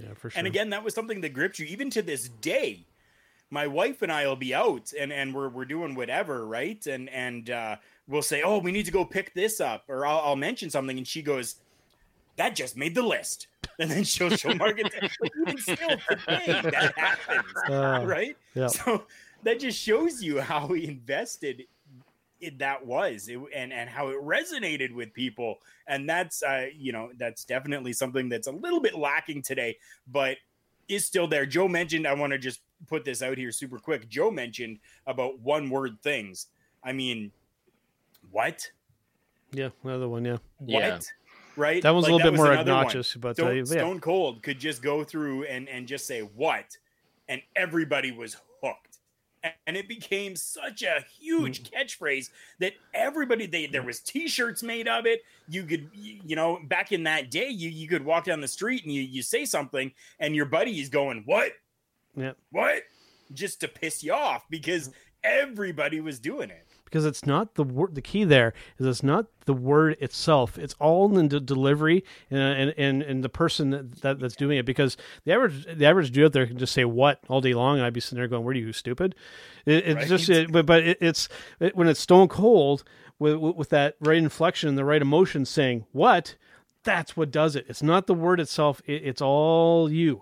Yeah, for sure. And again, that was something that gripped you even to this day. My wife and I will be out and, and we're, we're doing whatever, right? And and uh, we'll say, oh, we need to go pick this up, or I'll, I'll mention something, and she goes, that just made the list, [LAUGHS] and then she'll she'll mark it. down. Even still today, that happens, Oh, [LAUGHS] right? yeah. So that just shows you how invested it, that was it, and and how it resonated with people and that's uh you know that's definitely something that's a little bit lacking today but is still there joe mentioned i want to just put this out here super quick joe mentioned about one word things i mean what yeah, another one. Yeah, Yeah. what right that one's Like, a little bit more another one. obnoxious, but uh, Stone, yeah. Stone Cold could just go through and and just say what, and everybody was hooked, and it became such a huge Mm. catchphrase that everybody they there was T-shirts made of it. You could you know back in that day you you could walk down the street and you you say something and your buddy is going what Yeah. what just to piss you off because everybody was doing it. because it's not the word. The key there is it's not the word itself. It's all in the delivery and and and, and the person that, that that's doing it. Because the average the average dude out there can just say what all day long, and I'd be sitting there going, "Where are you stupid?" It, it's Right. just it, but but it, it's it, when it's stone cold with with with that right inflection and the right emotion, saying what. That's what does it. It's not the word itself. It, it's all you.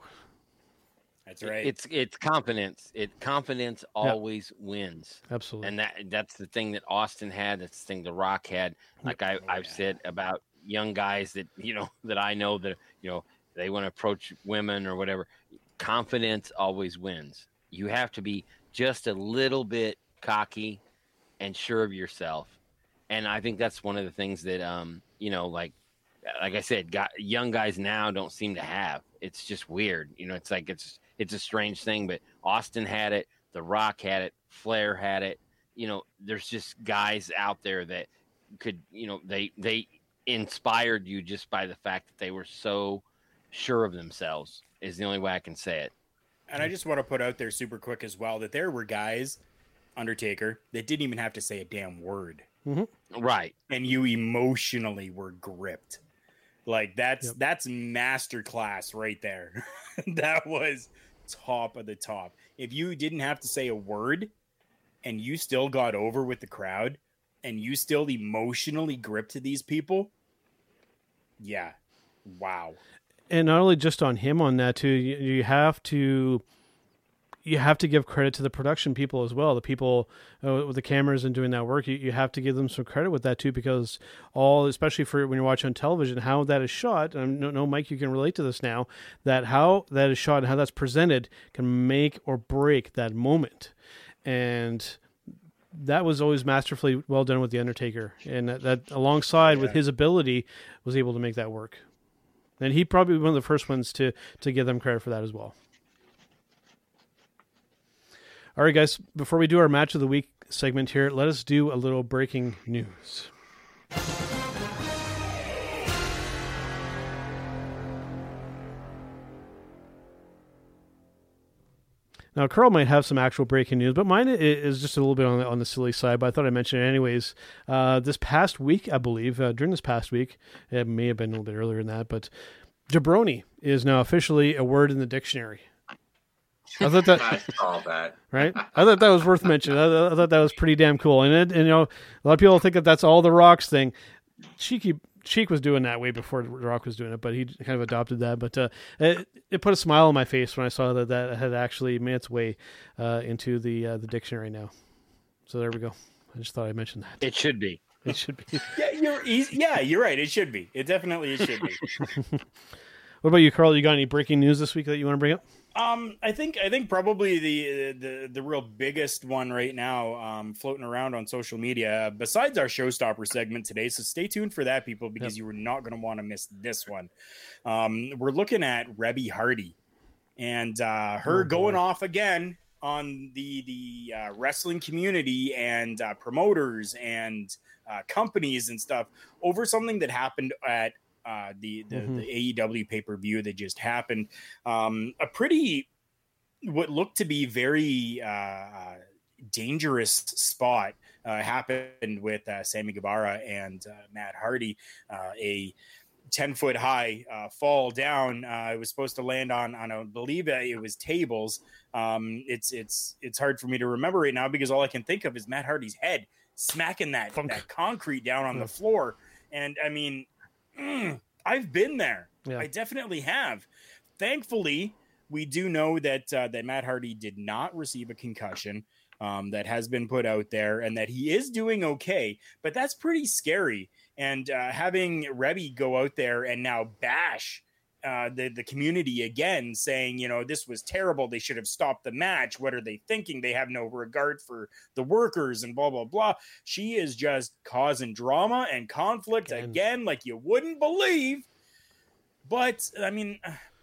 That's right. It's it's confidence. It confidence always wins. Absolutely. and that that's the thing that Austin had. That's the thing the Rock had. Like I, Oh, I've yeah. said about young guys that [LAUGHS] you know that I know that you know they want to approach women or whatever. Confidence always wins. You have to be just a little bit cocky and sure of yourself, and I think that's one of the things that um you know like like I said, got, young guys now don't seem to have. It's just weird. You know, it's like it's it's a strange thing. But Austin had it, The Rock had it, Flair had it. You know, there's just guys out there that could, you know, they they inspired you just by the fact that they were so sure of themselves. Is the only way I can say it. And I just want to put out there super quick as well that there were guys, Undertaker, that didn't even have to say a damn word. Mm-hmm. Right. And you emotionally were gripped. Like that's Yep. that's masterclass right there. [LAUGHS] that was top of the top. If you didn't have to say a word and you still got over with the crowd and you still emotionally gripped to these people, yeah. Wow. and not only just on him on that too you, you have to you have to give credit to the production people as well. The people uh, with the cameras and doing that work, you, you have to give them some credit with that too, because all, especially for when you're watching on television, how that is shot. And no, no, Mike, you can relate to this now. That how that is shot and how that's presented can make or break that moment. And that was always masterfully well done with the Undertaker, and that, that alongside yeah. with his ability was able to make that work. And he probably one of the first ones to to give them credit for that as well. All right, guys, before we do our match of the week segment here, let us do a little breaking news. Now, Karl might have some actual breaking news, but mine is just a little bit on the, on the silly side. But I thought I'd mention it anyways. Uh, this past week, I believe, uh, during this past week, it may have been a little bit earlier than that, but jabroni is now officially a word in the dictionary. I thought that, I saw that. [LAUGHS] right? I thought that was worth mentioning. I, I, thought that was pretty damn cool. And it, and you know, a lot of people think that that's all the Rock's thing. Cheeky Cheek was doing that way before The Rock was doing it, but he kind of adopted that. But uh, it, it, put a smile on my face when I saw that that had actually made its way uh, into the uh, the dictionary now. So there we go. I just thought I mentioned that. It should be. It should be. [LAUGHS] yeah, you're easy. Yeah, you're right. It should be. It definitely it should be. [LAUGHS] what about you, Karl? You got any breaking news this week that you want to bring up? Um, I think I think probably the the the real biggest one right now, um, floating around on social media, besides our showstopper segment today. So stay tuned for that, people, because yep. you are not going to want to miss this one. Um, we're looking at Reby Hardy and uh, her oh, going off again on the the uh, wrestling community and uh, promoters and uh, companies and stuff over something that happened at uh, the the, mm-hmm. the AEW pay per view that just happened. Um, a pretty what looked to be very uh, dangerous spot uh, happened with uh, Sammy Guevara and uh, Matt Hardy. Uh, a 10 foot high uh, fall down. Uh, it was supposed to land on, on I believe it was tables. Um, it's, it's, it's hard for me to remember right now because all I can think of is Matt Hardy's head smacking that, that concrete down on the floor. And I mean, mm, I've been there. Yeah. I definitely have. Thankfully, we do know that uh, that Matt Hardy did not receive a concussion. Um, that has been put out there, and that he is doing okay. But that's pretty scary. And uh, having Reby go out there and now bash uh, the the community again, saying, you know, this was terrible. They should have stopped the match. What are they thinking? They have no regard for the workers and blah blah blah. She is just causing drama and conflict again, again like you wouldn't believe. But I mean,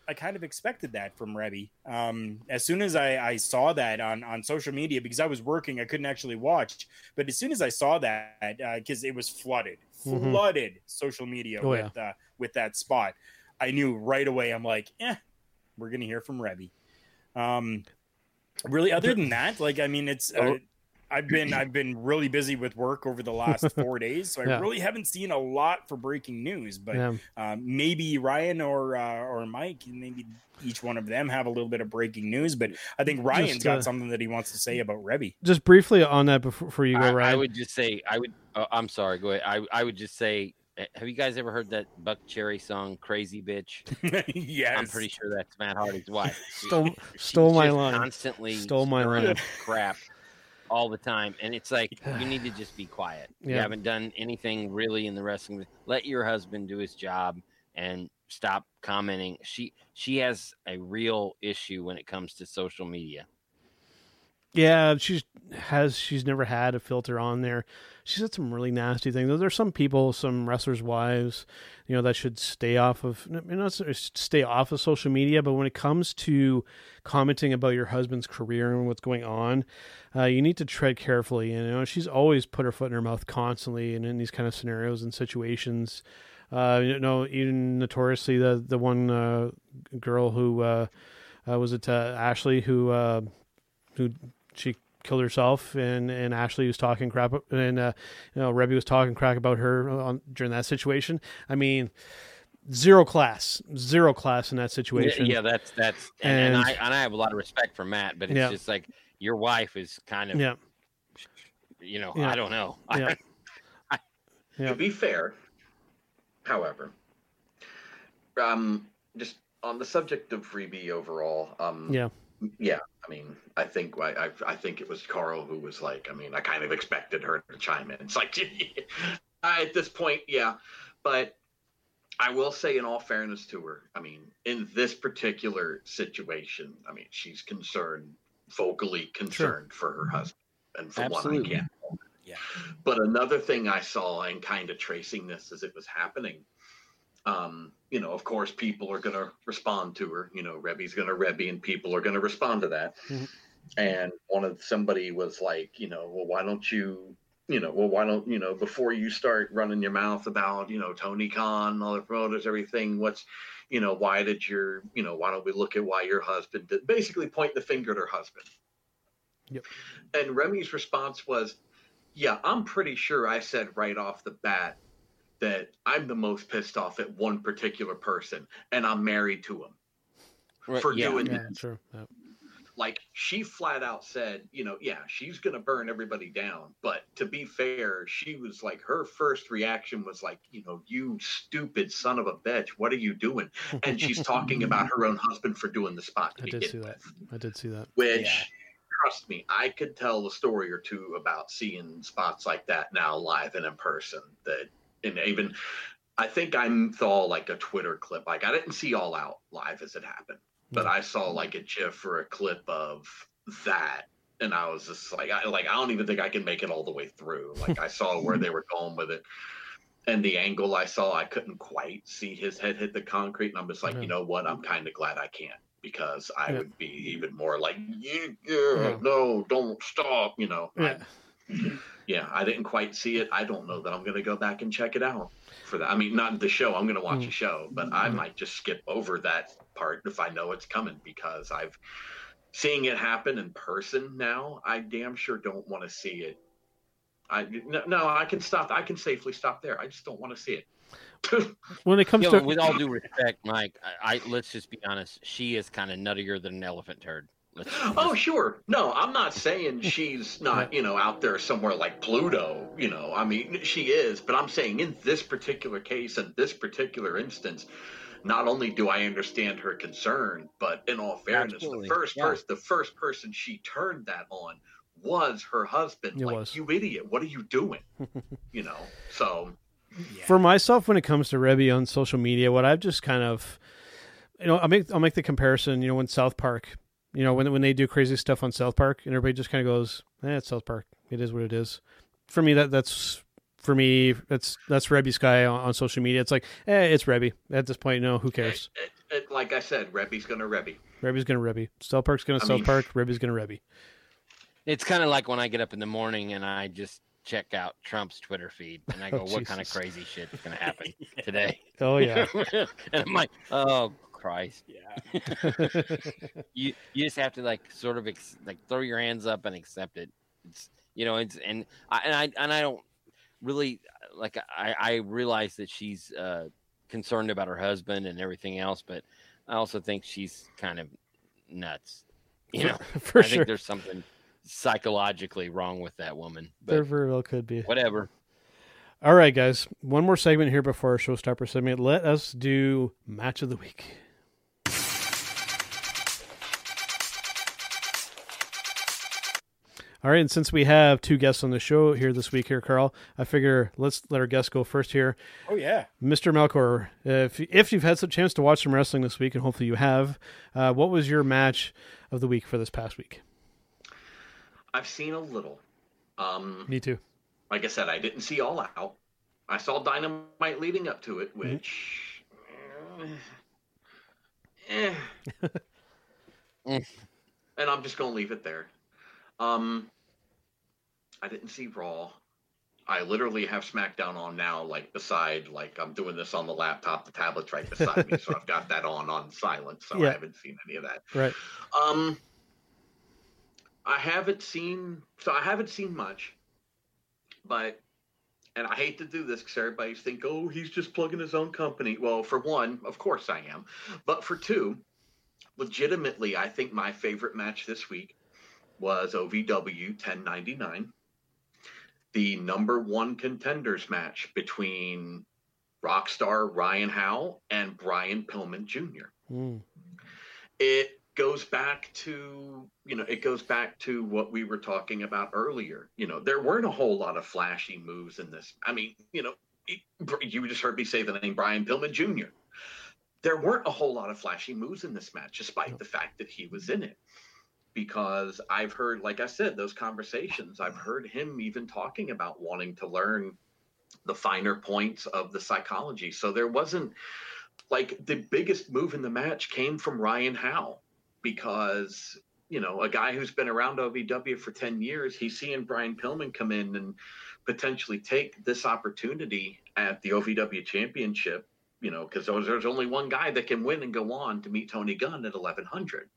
I kind of expected that from Reby. Um, as soon as I, I, saw that on, on social media, because I was working, I couldn't actually watch. But as soon as I saw that, because uh, it was flooded, mm-hmm. flooded social media oh, with yeah. uh, with that spot, I knew right away. I'm like, eh, we're gonna hear from Reby. Um, really, other than that, like, I mean, it's. Uh, I've been I've been really busy with work over the last [LAUGHS] four days, so I yeah. really haven't seen a lot for breaking news. But yeah. um, maybe Ryan or uh, or Mike, maybe each one of them have a little bit of breaking news. But I think Ryan's just, uh, got something that he wants to say about Reby. Just briefly on that before, before you go, I, Ryan. I would just say I would. Oh, I'm sorry. Go ahead. I I would just say Eh, have you guys ever heard that Buckcherry song "Crazy Bitch"? [LAUGHS] yes, I'm pretty sure that's Matt Hardy's wife. [LAUGHS] stole stole my line. Constantly stole my line. Crap all the time, and it's like you need to just be quiet. Yeah. You haven't done anything really in the wrestling. Let your husband do his job and stop commenting. She she has a real issue when it comes to social media. Yeah, she's has she's never had a filter on there. She said some really nasty things. There's some people, some wrestlers' wives, you know, that should stay off of know stay off of social media. But when it comes to commenting about your husband's career and what's going on, uh, you need to tread carefully. And you know, she's always put her foot in her mouth constantly, and in these kind of scenarios and situations. Uh, you know, even notoriously the the one uh, girl who uh, uh was it uh, Ashley who who she killed herself and and Ashley was talking crap and uh, you know Reby was talking crap about her on, during that situation. I mean, zero class, zero class in that situation. Yeah, yeah that's that's and, and, and, I and I have a lot of respect for Matt, but it's yeah. just like your wife is kind of yeah. You know, yeah. I don't know. [LAUGHS] Yeah. To be fair, however, um, just on the subject of Reby overall, um, yeah yeah, I mean, I think I, I, I think it was Karl who was like, I mean, I kind of expected her to chime in. It's like, [LAUGHS] at this point, yeah, but I will say, in all fairness to her, I mean, in this particular situation, I mean, she's concerned, vocally concerned sure. for her husband, and for Absolutely. what I can. Yeah. But another thing I saw, and kind of tracing this as it was happening, um, you know, of course, people are going to respond to her. You know, Reby's going to Reby, and people are going to respond to that. Mm-hmm. And one of somebody was like, you know, well, why don't you, you know, well, why don't you know, before you start running your mouth about, you know, Tony Khan, all the promoters, everything, what's, you know, why did your, you know, why don't we look at why your husband did? Basically, point the finger at her husband. Yep. And Reby's response was, yeah, I'm pretty sure I said right off the bat that I'm the most pissed off at one particular person, and I'm married to him right, for yeah, doing yeah, that. Sure. Yep. Like she flat out said, you know, yeah, she's gonna burn everybody down. But to be fair, she was like, her first reaction was like, you know, you stupid son of a bitch, what are you doing? And she's talking about her own husband for doing the spot. I did see with. that. I did see that. Which. Yeah trust me, I could tell a story or two about seeing spots like that now live and in person. That and even I think I saw like a Twitter clip. Like I didn't see All Out live as it happened, but hmm. I saw like a GIF or a clip of that, and I was just like, I like I don't even think I can make it all the way through. [LAUGHS] Like I saw where they were going with it. And the angle I saw, I couldn't quite see his head hit the concrete. And I'm just like, you know what? I'm kind of glad I can't because I yeah. would be even more like, yeah, yeah, no, don't stop. You know, yeah. I, [LAUGHS] yeah, I didn't quite see it. I don't know that I'm going to go back and check it out for that. I mean, not the show. I'm going to watch mm. a show, but I mm. might just skip over that part if I know it's coming because I've seeing it happen in person now. I damn sure don't want to see it. I no, no, I can stop. I can safely stop there. I just don't want to see it. [LAUGHS] when it comes you to with all due respect, Mike, I, I let's just be honest. She is kind of nuttier than an elephant turd. Let's, [LAUGHS] oh sure, no, I'm not saying she's not you know out there somewhere like Pluto. You know, I mean she is, but I'm saying in this particular case and this particular instance, not only do I understand her concern, but in all fairness, Absolutely. the first yeah. person, the first person she turned that on was her husband. It like, was. you idiot, what are you doing? [LAUGHS] you know, so yeah. For myself, when it comes to Reby on social media, what I've just kind of, you know, I'll make I'll make the comparison. You know, when South Park, you know, when when they do crazy stuff on South Park, and everybody just kind of goes, "Eh, it's South Park. It is what it is." For me, that that's for me, that's that's Reby's guy on, on, social media. It's like, eh, it's Reby. At this point, no, who cares? It, it, it, like I said, Reby's gonna Reby. Reby's gonna Reby. South Park's gonna I South mean, Park. Reby's gonna Reby. It's kind of like when I get up in the morning and I just check out Trump's Twitter feed, and I [LAUGHS] go, oh, "What kind of crazy shit is going to happen today?" Oh yeah, [LAUGHS] and I'm like, "Oh Christ!" Yeah. [LAUGHS] [LAUGHS] you you just have to like sort of ex- like throw your hands up and accept it. It's you know, it's and I and I and I don't really like I I realize that she's uh, concerned about her husband and everything else, but I also think she's kind of nuts. You know, [LAUGHS] for I sure. think there's something psychologically wrong with that woman. But there very well could be. Whatever. All right, guys. One more segment here before our showstopper segment. Let us do match of the week. All right, and since we have two guests on the show here this week, here, Karl, I figure let's let our guests go first here. Oh yeah, Mr. Melchor, if if you've had some chance to watch some wrestling this week, and hopefully you have, uh, what was your match of the week for this past week? I've seen a little. Um, Me too. Like I said, I didn't see All Out. I saw Dynamite leading up to it, mm-hmm. which. Mm-hmm. Eh, eh. [LAUGHS] and I'm just going to leave it there. Um, I didn't see Raw. I literally have SmackDown on now, like beside, like I'm doing this on the laptop. The tablet's right beside me, so I've got that on on silent. So yeah. I haven't seen any of that. Right. Um, I haven't seen so I haven't seen much, but and I hate to do this because everybody think, oh, he's just plugging his own company. Well, for one, of course I am, but for two, legitimately, I think my favorite match this week was OVW 1099, the number one contenders match between Rockstar Ryan Howe and Brian Pillman Jr. Mm. It goes back to you know it goes back to what we were talking about earlier. You know there weren't a whole lot of flashy moves in this. I mean you know you just heard me say the name brian pillman jr there weren't a whole lot of flashy moves in this match despite the fact that he was in it because i've heard like i said those conversations i've heard him even talking about wanting to learn the finer points of the psychology. So there wasn't like the biggest move in the match came from ryan howe because you know a guy who's been around OVW for 10 years he's seeing Brian Pillman come in and potentially take this opportunity at the OVW championship you know because there's only one guy that can win and go on to meet Tony Gunn at 1100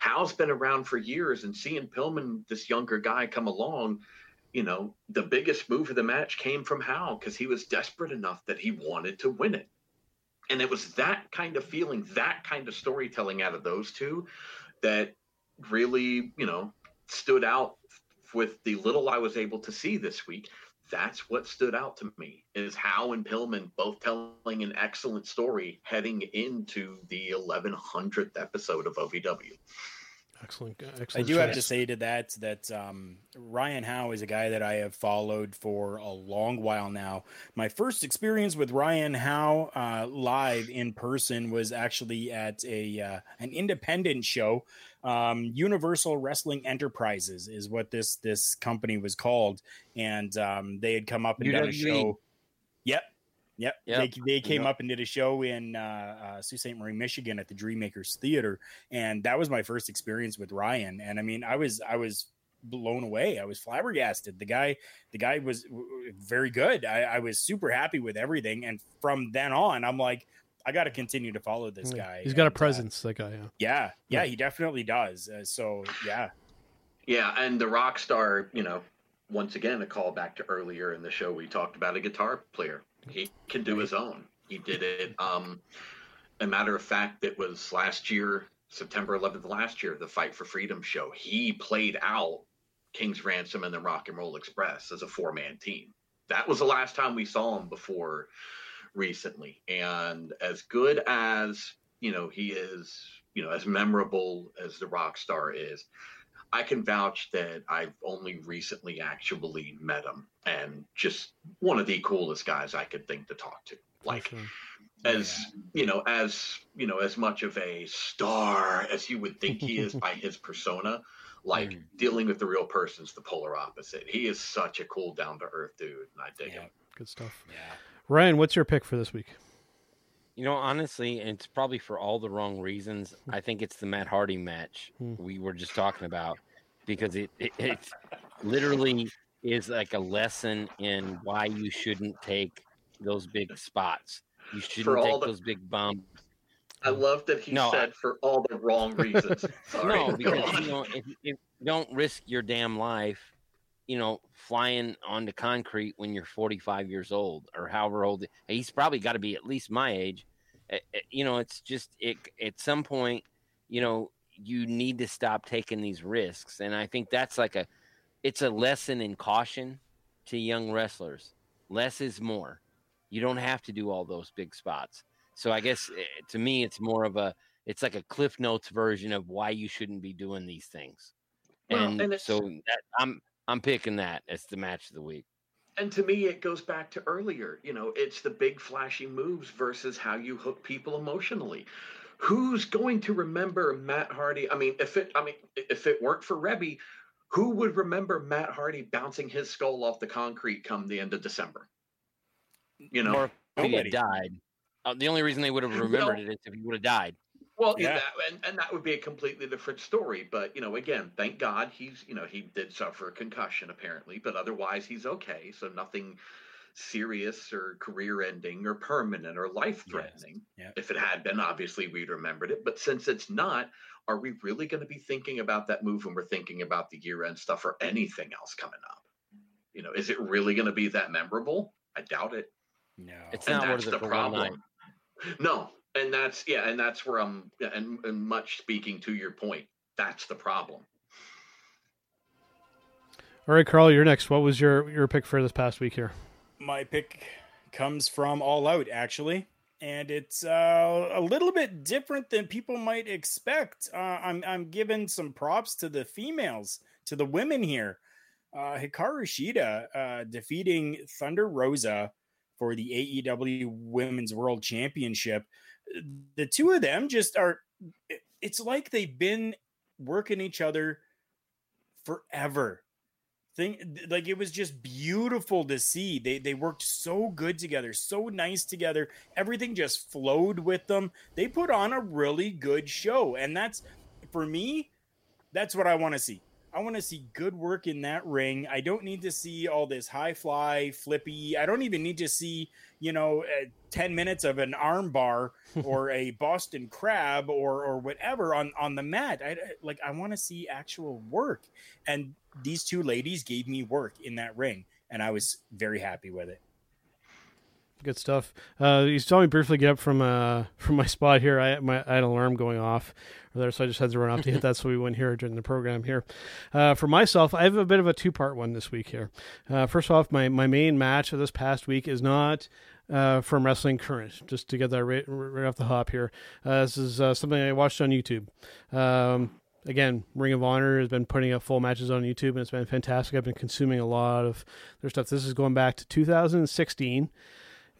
Howe's been around for years and seeing Pillman this younger guy come along you know the biggest move of the match came from Howe because he was desperate enough that he wanted to win it. And it was that kind of feeling that kind of storytelling out of those two that really you know stood out with the little i was able to see this week that's what stood out to me is Howe and Pillman both telling an excellent story heading into the 1100th episode of OVW. Excellent, excellent. I do choice. have to say to that that um, Ryan Howe is a guy that I have followed for a long while now. My first experience with Ryan Howe uh, live in person was actually at a uh, an independent show. Um, Universal Wrestling Enterprises is what this this company was called, and um, they had come up and done a show. Yep, Yep. yep. They, they came yep. up and did a show in uh, uh, Sault Ste. Marie, Michigan at the Dreammakers Theater. And that was my first experience with Ryan. And I mean, I was, I was blown away. I was flabbergasted. The guy, the guy was very good. I, I was super happy with everything. And from then on, I'm like, I got to continue to follow this guy. He's got and, a uh, presence, uh, that guy. Yeah. Yeah. Yeah. He definitely does. Uh, so, yeah. Yeah. And the rock star, you know, once again, a call back to earlier in the show, we talked about a guitar player he can do his own. He did it. Um, a matter of fact, it was last year, September 11th last year, the Fight for Freedom show. He played out King's Ransom and the Rock and Roll Express as a four man team. That was the last time we saw him before recently. And as good as, you know, he is, you know, as memorable as the rock star is, I can vouch that I've only recently actually met him and just one of the coolest guys I could think to talk to. Like as yeah. you know, as you know, as much of a star as you would think he is [LAUGHS] by his persona, like mm. dealing with the real person's the polar opposite. He is such a cool, down to earth dude, and I dig yeah. him. Good stuff. Yeah. Ryan, what's your pick for this week? You know, honestly, it's probably for all the wrong reasons. Hmm. I think it's the Matt Hardy match hmm. we were just talking about because it, it it's literally is like a lesson in why you shouldn't take those big spots. You shouldn't take the, those big bumps. I love that he no, said for all the wrong reasons. [LAUGHS] no, because you know if, if you don't risk your damn life, you know, flying onto concrete when you're 45 years old or however old he's probably got to be at least my age. It, eh, it, eh, you know, it's just it at some point, you know, you need to stop taking these risks, and I think that's like a it's a lesson in caution to young wrestlers. Less is more. You don't have to do all those big spots. So I guess eh, to me, it's more of a it's like a Cliff Notes version of why you shouldn't be doing these things. Well, and, and so that, I'm I'm picking that as the match of the week. And to me, it goes back to earlier. You know, it's the big flashy moves versus how you hook people emotionally. Who's going to remember Matt Hardy? I mean, if it I mean if it weren't for Reby, who would remember Matt Hardy bouncing his skull off the concrete come the end of December? You know, or if he had died. Uh, the only reason they would have [LAUGHS] remembered it is if he would have died. Well, yeah, that, and, and that would be a completely different story. But you know, again, thank God he's you know he did suffer a concussion apparently, but otherwise he's okay. So nothing serious or career ending or permanent or life threatening. Yes. If it had been, obviously we'd remembered it. But since it's not, are we really going to be thinking about that move when we're thinking about the year end stuff or anything else coming up? You know, is it really going to be that memorable? I doubt it. No, it's and not. That's the problem. No, and that's yeah, and that's where I'm. And, and much speaking to your point, that's the problem. All right, Karl, you're next. What was your your pick for this past week here? My pick comes from All Out, actually. and it's uh, a little bit different than people might expect. Uh, I'm I'm giving some props to the females, to the women here. Uh, Hikaru Shida uh, defeating Thunder Rosa for the AEW Women's World Championship. The two of them just are. It's like they've been working each other forever. Thing like it was just beautiful to see. They they worked so good together so nice together. Everything just flowed with them. They put on a really good show and that's for me that's what i want to see I want to see good work in that ring. I don't need to see all this high fly, flippy. I don't even need to see, you know, uh, 10 minutes of an arm bar [LAUGHS] or a Boston crab or or whatever on on the mat. I like I want to see actual work. And these two ladies gave me work in that ring and I was very happy with it. Good stuff. Uh, you saw me briefly get up from uh, [LAUGHS] from my spot here. I, my, I had an alarm going off there, so I just had to run off to hit that. So we went here during the program here. Uh, for myself, I have a bit of a two part one this week here. Uh, first off, my my main match of this past week is not. Uh, from Wrestling Current, just to get that right, right off the hop here. Uh, this is uh, something I watched on YouTube. Um, again, Ring of Honor has been putting up full matches on YouTube, and it's been fantastic. I've been consuming a lot of their stuff. This is going back to 2016.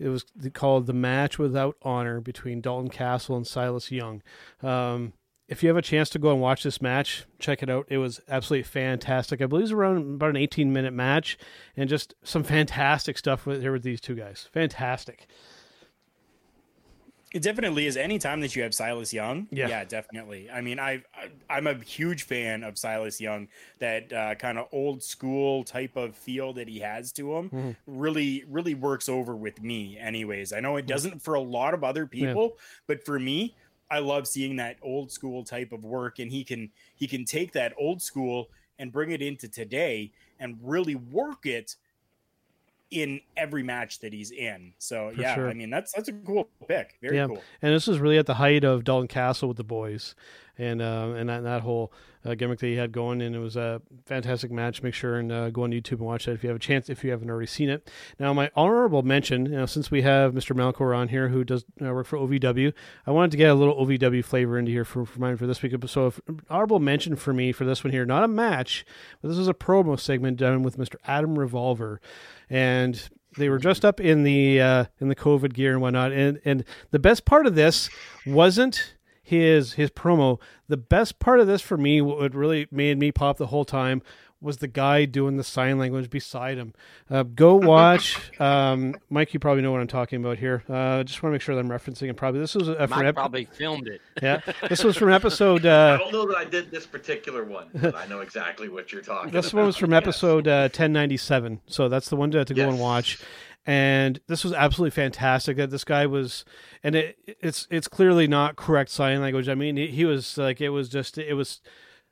It was called the match without honor between Dalton Castle and Silas Young. Um, if you have a chance to go and watch this match, check it out. It was absolutely fantastic. I believe it was around about an 18 minute match, and just some fantastic stuff with here with these two guys. Fantastic. It definitely is. Anytime that you have Silas Young, yeah, yeah definitely. I mean, I, I am a huge fan of Silas Young. That uh, kind of old school type of feel that he has to him mm-hmm. really really works over with me. Anyways, I know it doesn't for a lot of other people, yeah. but for me, I love seeing that old school type of work, and he can he can take that old school and bring it into today and really work it in every match that he's in. So For yeah, sure. I mean that's that's a cool pick. Very yeah. cool. And this was really at the height of Dalton Castle with the boys, and uh, and that, that whole uh, gimmick that he had going, and it was a fantastic match. Make sure and uh, go on YouTube and watch that if you have a chance, if you haven't already seen it. Now, my honorable mention, you know, since we have Mr. Melchor on here who does uh, work for OVW, I wanted to get a little OVW flavor into here for, for mine for this week. So, if, honorable mention for me for this one here, not a match, but this is a promo segment done with Mr. Adam Revolver and they were dressed up in the uh, in the COVID gear and whatnot. And and the best part of this wasn't his his promo. The best part of this for me, what really made me pop the whole time, was the guy doing the sign language beside him. Uh, go [LAUGHS] watch, um, Mike. You probably know what I'm talking about here. Uh, just want to make sure that I'm referencing it. Probably this was uh, from ep- probably filmed it. [LAUGHS] Yeah, this was from episode. Uh, I don't know that I did this particular one, but I know exactly what you're talking. This about. one was from [LAUGHS] episode uh, 1097, so that's the one to, to go yes. and watch. And this was absolutely fantastic. That this guy was, and it, it's it's clearly not correct sign language. I mean, he, he was like it was just it was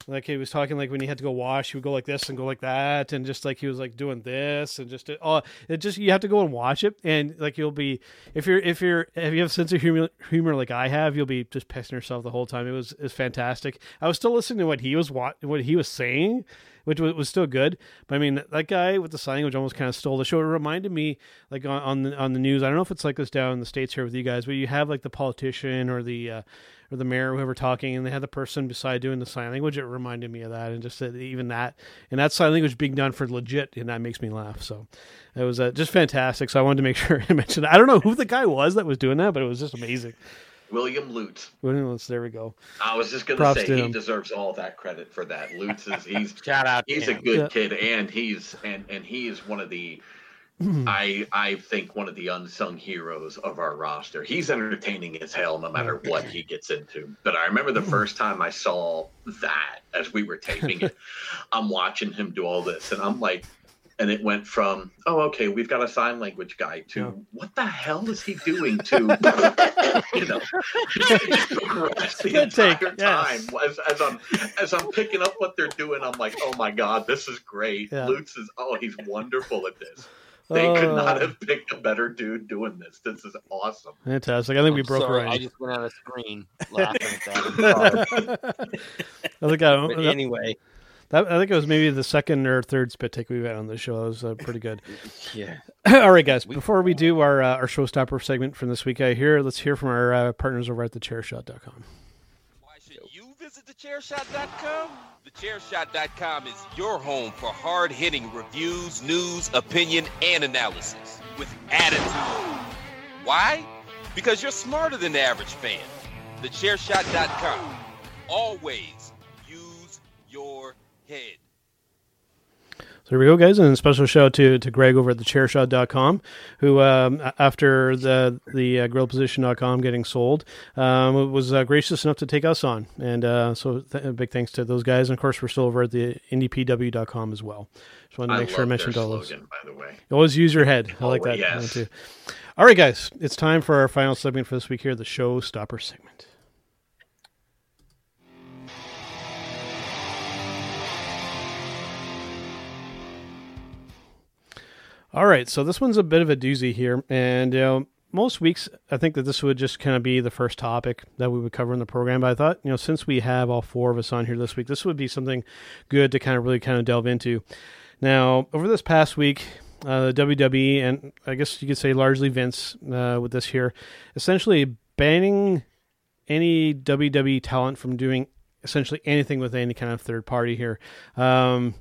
like he was talking like when he had to go wash, he would go like this and go like that, and just like he was like doing this and just oh, it just you have to go and watch it, and like you'll be if you're if you're if you have a sense of humor, humor like I have, you'll be just pissing yourself the whole time. It was is fantastic. I was still listening to what he was what what he was saying, which was, was still good. But I mean, that guy with the sign language almost kind of stole the show. It reminded me, like on on the, on the news. I don't know if it's like this down in the states here with you guys, but you have like the politician or the uh, or the mayor, or whoever talking, and they had the person beside doing the sign language. It reminded me of that, and just that even that and that sign language being done for legit, and that makes me laugh. So it was uh, just fantastic. So I wanted to make [LAUGHS] sure I mentioned. It. I don't know who the guy was that was doing that, but it was just amazing. William Lutz. William Lutz. There we go. I was just going to say he him. deserves all that credit for that. Lutz is [LAUGHS] he's shout out. He's a good yeah. kid, and he's and and he is one of the. [CLEARS THROAT] I I think one of the unsung heroes of our roster. He's entertaining as hell no matter what he gets into. But I remember the first time I saw that as we were taping it, [LAUGHS] I'm watching him do all this, and I'm like, and it went from oh okay we've got a sign language guy to yeah. what the hell is he doing to [LAUGHS] you know [LAUGHS] [LAUGHS] the entire take, time yes. as, as, i'm as i'm picking up what they're doing i'm like oh my god this is great yeah. lutz is oh he's wonderful at this they uh, could not have picked a better dude doing this. This is awesome. Fantastic. I think we broke sorry, right. I just went out of screen laughing at that. I think I, but anyway, That, I think it was maybe the second or third spit take we've had on the show. It was uh, pretty good. [LAUGHS] Yeah. [CLEARS THROAT] All right, guys. Before we do our uh, our showstopper segment from this week, I hear let's hear from our uh, partners over at thechairshot.com. Why should you visit thechairshot.com? Thechairshot.com is your home for hard hitting reviews, news, opinion, and analysis with attitude. Why? Because you're smarter than the average fan. Thechairshot.com. Always use your head. So here we go, guys, and a special shout out to, to Greg over at thechairshot.com, who, um, after the the uh, gorillaposition.com getting sold, um, was uh, gracious enough to take us on. And uh, so th- a big thanks to those guys. And of course, we're still over at the IndyPW.com as well. Just wanted to I make sure I mentioned all those. by the way. Always use your head. I like Oh, that yes. too. All right, guys, it's time for our final segment for this week here, the showstopper segment. All right, so this one's a bit of a doozy here, and you know, most weeks I think that this would just kind of be the first topic that we would cover in the program. But I thought, you know, since we have all four of us on here this week, this would be something good to kind of really kind of delve into. Now, over this past week, uh, WWE and I guess you could say largely Vince uh, with this here, essentially banning any WWE talent from doing essentially anything with any kind of third party here. Um,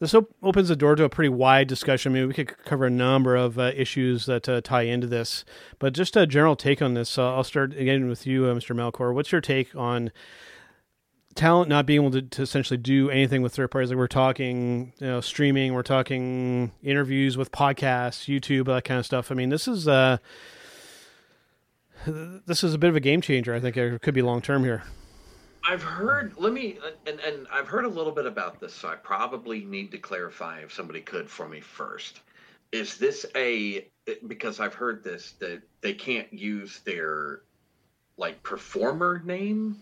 this op- opens the door to a pretty wide discussion. I mean, we could cover a number of uh, issues that uh, tie into this, but just a general take on this. Uh, I'll start again with you, uh, Mr. Melchor. What's your take on talent not being able to, to essentially do anything with third parties? Like we're talking, you know, streaming, we're talking interviews with podcasts, YouTube, that kind of stuff. I mean, this is uh, this is a bit of a game changer. I think it could be long term here. I've heard. Let me and and I've heard a little bit about this, so I probably need to clarify if somebody could for me first. Is this a because I've heard this that they can't use their like performer name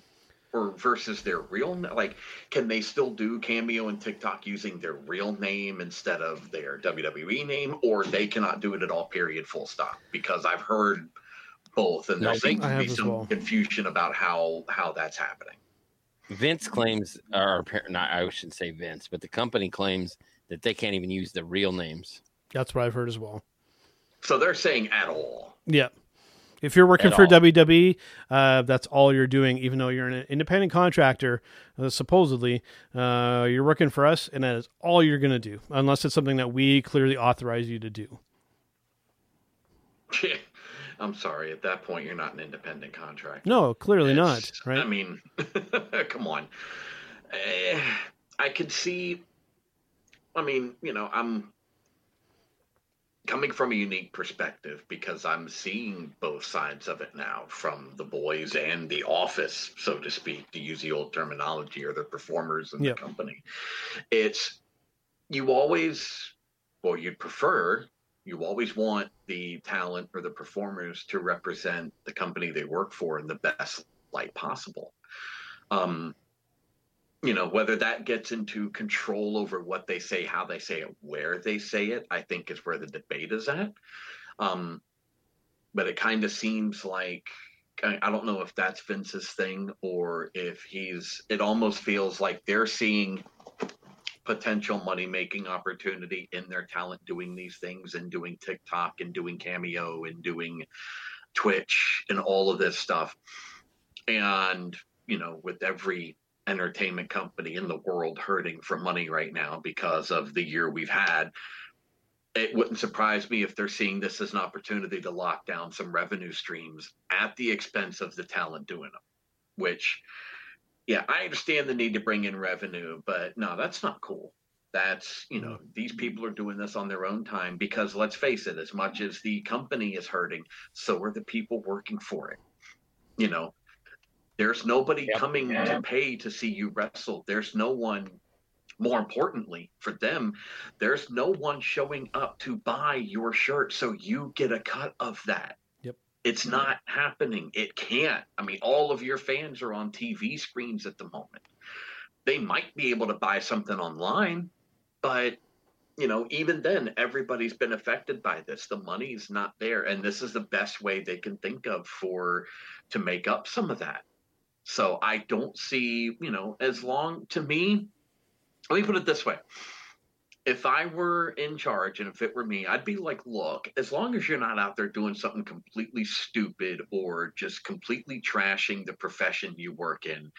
or versus their real like can they still do cameo and TikTok using their real name instead of their WWE name or they cannot do it at all period full stop because I've heard both and there they- seems to be some well. confusion about how how that's happening. Vince claims, or appar- not, I shouldn't say Vince, but the company claims that they can't even use the real names. That's what I've heard as well. So they're saying at all. Yeah. If you're working At for all. WWE, uh, that's all you're doing, even though you're an independent contractor, uh, supposedly. Uh, you're working for us, and that is all you're going to do, unless it's something that we clearly authorize you to do. [LAUGHS] I'm sorry. At that point, you're not an independent contractor. No, clearly not, right? I mean, [LAUGHS] come on. Eh, I could see. I mean, you know, I'm coming from a unique perspective because I'm seeing both sides of it now from the boys and the office, so to speak, to use the old terminology, or the performers in Yep. the company. It's you always, well, you'd prefer, you always want the talent or the performers to represent the company they work for in the best light possible. Um, you know, whether that gets into control over what they say, how they say it, where they say it, I think is where the debate is at. Um, but it kind of seems like I don't know if that's Vince's thing or if he's. It almost feels like they're seeing potential money making opportunity in their talent doing these things and doing TikTok and doing Cameo and doing Twitch and all of this stuff. And, you know, with every entertainment company in the world hurting for money right now because of the year we've had, it wouldn't surprise me if they're seeing this as an opportunity to lock down some revenue streams at the expense of the talent doing them, which yeah, I understand the need to bring in revenue, but no, that's not cool. That's, you know, mm-hmm. these people are doing this on their own time because let's face it, as much as the company is hurting, so are the people working for it. You know, there's nobody coming to pay to see you wrestle. There's no one, more importantly for them, there's no one showing up to buy your shirt so you get a cut of that. It's not happening. It can't. I mean, all of your fans are on TV screens at the moment. They might be able to buy something online, but you know, even then, everybody's been affected by this. The money's not there, and this is the best way they can think of for to make up some of that. So I don't see, you know, as long to me, let me put it this way. If I were in charge and if it were me, I'd be like, look, as long as you're not out there doing something completely stupid or just completely trashing the profession you work in,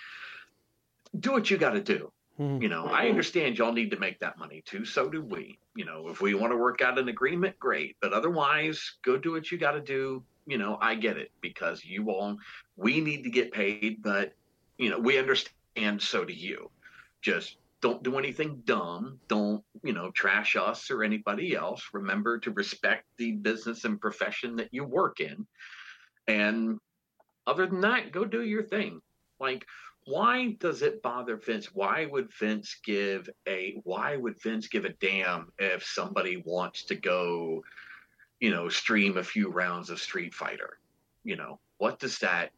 do what you got to do. Mhm. You know, I understand y'all need to make that money too. So do we. You know, if we want to work out an agreement, great. But otherwise, go do what you got to do. You know, I get it because you all, we need to get paid, but, you know, we understand. So do you. Just don't do anything dumb. Don't, you know, trash us or anybody else. Remember to respect the business and profession that you work in. And other than that, go do your thing. Like, why does it bother Vince? Why would Vince give a why would Vince give a damn if somebody wants to go, you know, stream a few rounds of Street Fighter? You know, what does that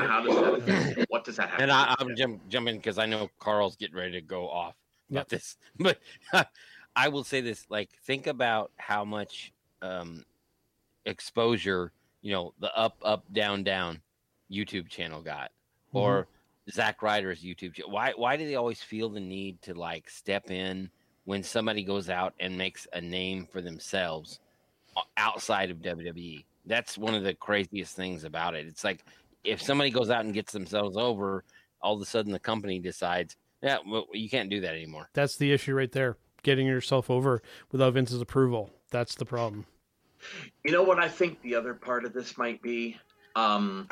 how does that affect, what does that happen? And I, with I'm it? jump, jumping because I know Karl's getting ready to go off about Yep. this, [LAUGHS] but [LAUGHS] I will say this: like, think about how much um, exposure you know the up, up, down, down YouTube channel got, or Zach Ryder's YouTube. channel. Why, why do they always feel the need to like step in when somebody goes out and makes a name for themselves outside of WWE? That's one of the craziest things about it. It's like if somebody goes out and gets themselves over, all of a sudden the company decides, yeah, well, you can't do that anymore. That's the issue right there. Getting yourself over without Vince's approval. That's the problem. You know what I think the other part of this might be? Um,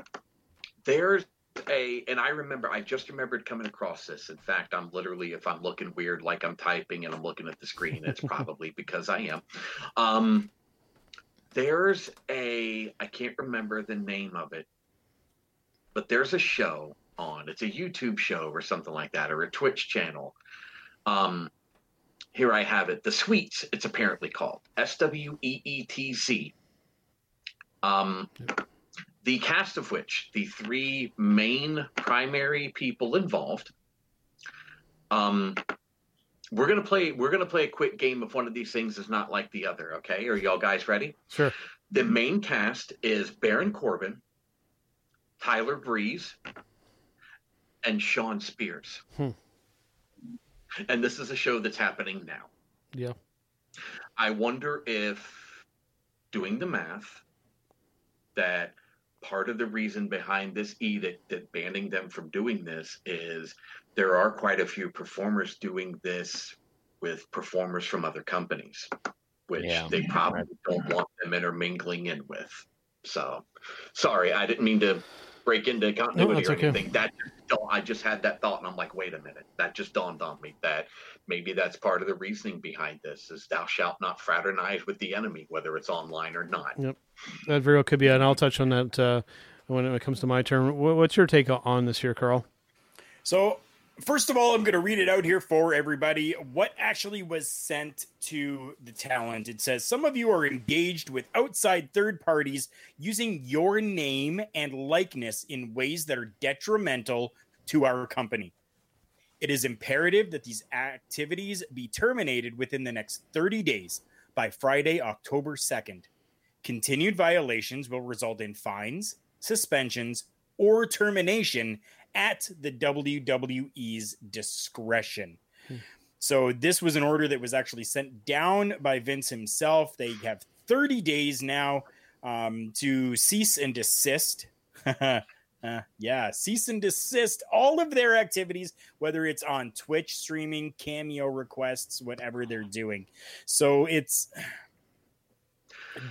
there's a, and I remember, I just remembered coming across this. In fact, I'm literally, if I'm looking weird, like I'm typing and I'm looking at the screen, it's [LAUGHS] probably because I am. Um, there's a, I can't remember the name of it, but there's a show on, it's a YouTube show or something like that, or a Twitch channel. Um, here I have it. The Sweets, it's apparently called S W E E T C. Um, the cast of which the three main primary people involved. Um, we're gonna play. We're gonna play a quick game if one of these things is not like the other. Okay, are y'all guys ready? Sure. The main cast is Baron Corbin, Tyler Breeze, and Shawn Spears. Hmm. And this is a show that's happening now. Yeah. I wonder if doing the math that part of the reason behind this edict that banning them from doing this is there are quite a few performers doing this with performers from other companies, which Yeah. they probably don't want them intermingling in with. So, sorry, I didn't mean to break into continuity that's or okay. anything. That just, I just had that thought, and I'm like, wait a minute. That just dawned on me that maybe that's part of the reasoning behind this: is thou shalt not fraternize with the enemy, whether it's online or not. Yep. That very well could be, and I'll touch on that uh, when it comes to my turn. What's your take on this here, Karl? So, first of all, I'm going to read it out here for everybody. What actually was sent to the talent? It says some of you are engaged with outside third parties using your name and likeness in ways that are detrimental to our company. It is imperative that these activities be terminated within the next 30 days by Friday, October 2nd. Continued violations will result in fines, suspensions, or termination at the WWE's discretion. So this was an order that was actually sent down by Vince himself. They have 30 days now um, to cease and desist. [LAUGHS] Uh, yeah, cease and desist all of their activities, whether it's on Twitch streaming, cameo requests, whatever they're doing. So it's,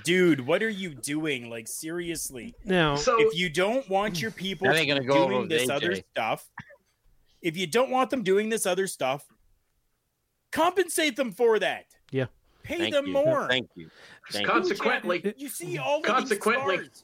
dude, what are you doing? Like seriously, Now, So if you don't want your people That gonna go doing with this other stuff, if you don't want them doing this other stuff, compensate them for that. Yeah. Pay Thank them you. more. Thank you. Thank. Consequently, You see all of Consequently- these stars.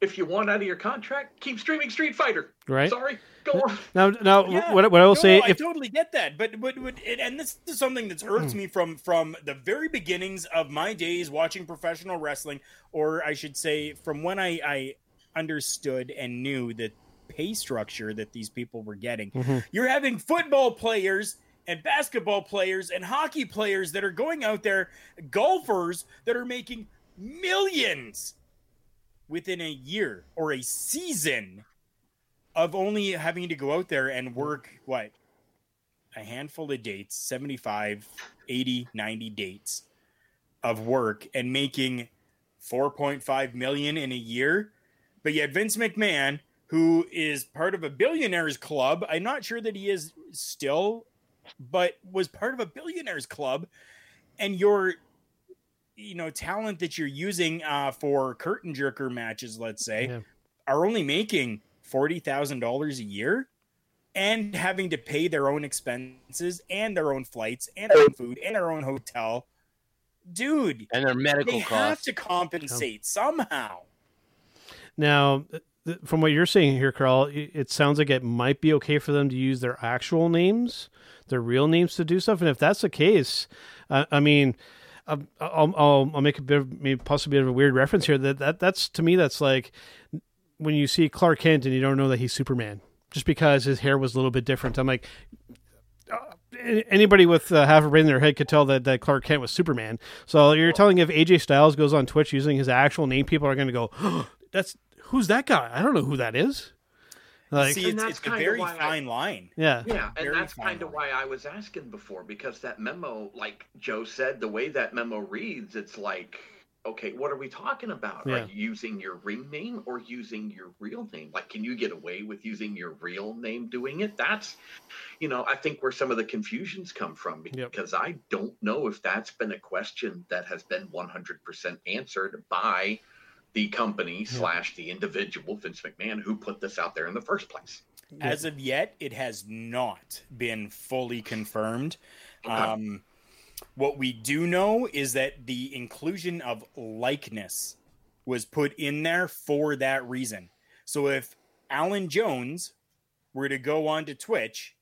If you want out of your contract, keep streaming Street Fighter. right Sorry, go on. [LAUGHS] now, now, Yeah. what, what I will No, say, I if totally get that, but but, but it, and this is something that's irked me from from the very beginnings of my days watching professional wrestling, or I should say, from when I I understood and knew the pay structure that these people were getting. Mhm. You're having football players and basketball players and hockey players that are going out there, golfers that are making millions within a year or a season of only having to go out there and work what a handful of dates 75 80 90 dates of work and making 4.5 million in a year. But yet vince mcmahon who is part of a billionaires club i'm not sure that he is still but was part of a billionaires club and your you know talent that you're using uh, for curtain jerker matches let's say Yeah. are only making $40,000 a year and having to pay their own expenses and their own flights and their own food and their own hotel. Dude, and their medical they have costs. to compensate somehow. Now, th- th- from what you're saying here, Karl, it sounds like it might be okay for them to use their actual names, their real names to do stuff. And if that's the case, uh, I mean, I'll, I'll, I'll make a bit of maybe possibly a bit of a weird reference here. That that that's to me that's like when you see Clark Kent and you don't know that he's Superman just because his hair was a little bit different. I'm like. uh, Anybody with uh, half a brain in their head could tell that, that Clark Kent was Superman. So you're telling if AJ Styles goes on Twitch using his actual name, people are going to go, oh, [GASPS] "That's who's that guy? I don't know who that is." Like, See, it's, it's a very why I- fine line. yeah, Yeah, and Very that's kind of why I was asking before because that memo, like Joe said, the way that memo reads, it's like, okay, what are we talking about? Yeah. Are you using your ring name or using your real name? Like, can you get away with using your real name doing it? That's, you know, I think where some of the confusions come from Yep. because I don't know if that's been a question that has been 100% answered by the company slash the individual Vince McMahon who put this out there in the first place. As of yet, it has not been fully confirmed. Um, what we do know is that the inclusion of likeness was put in there for that reason. So if Alan Jones were to go on to Twitch,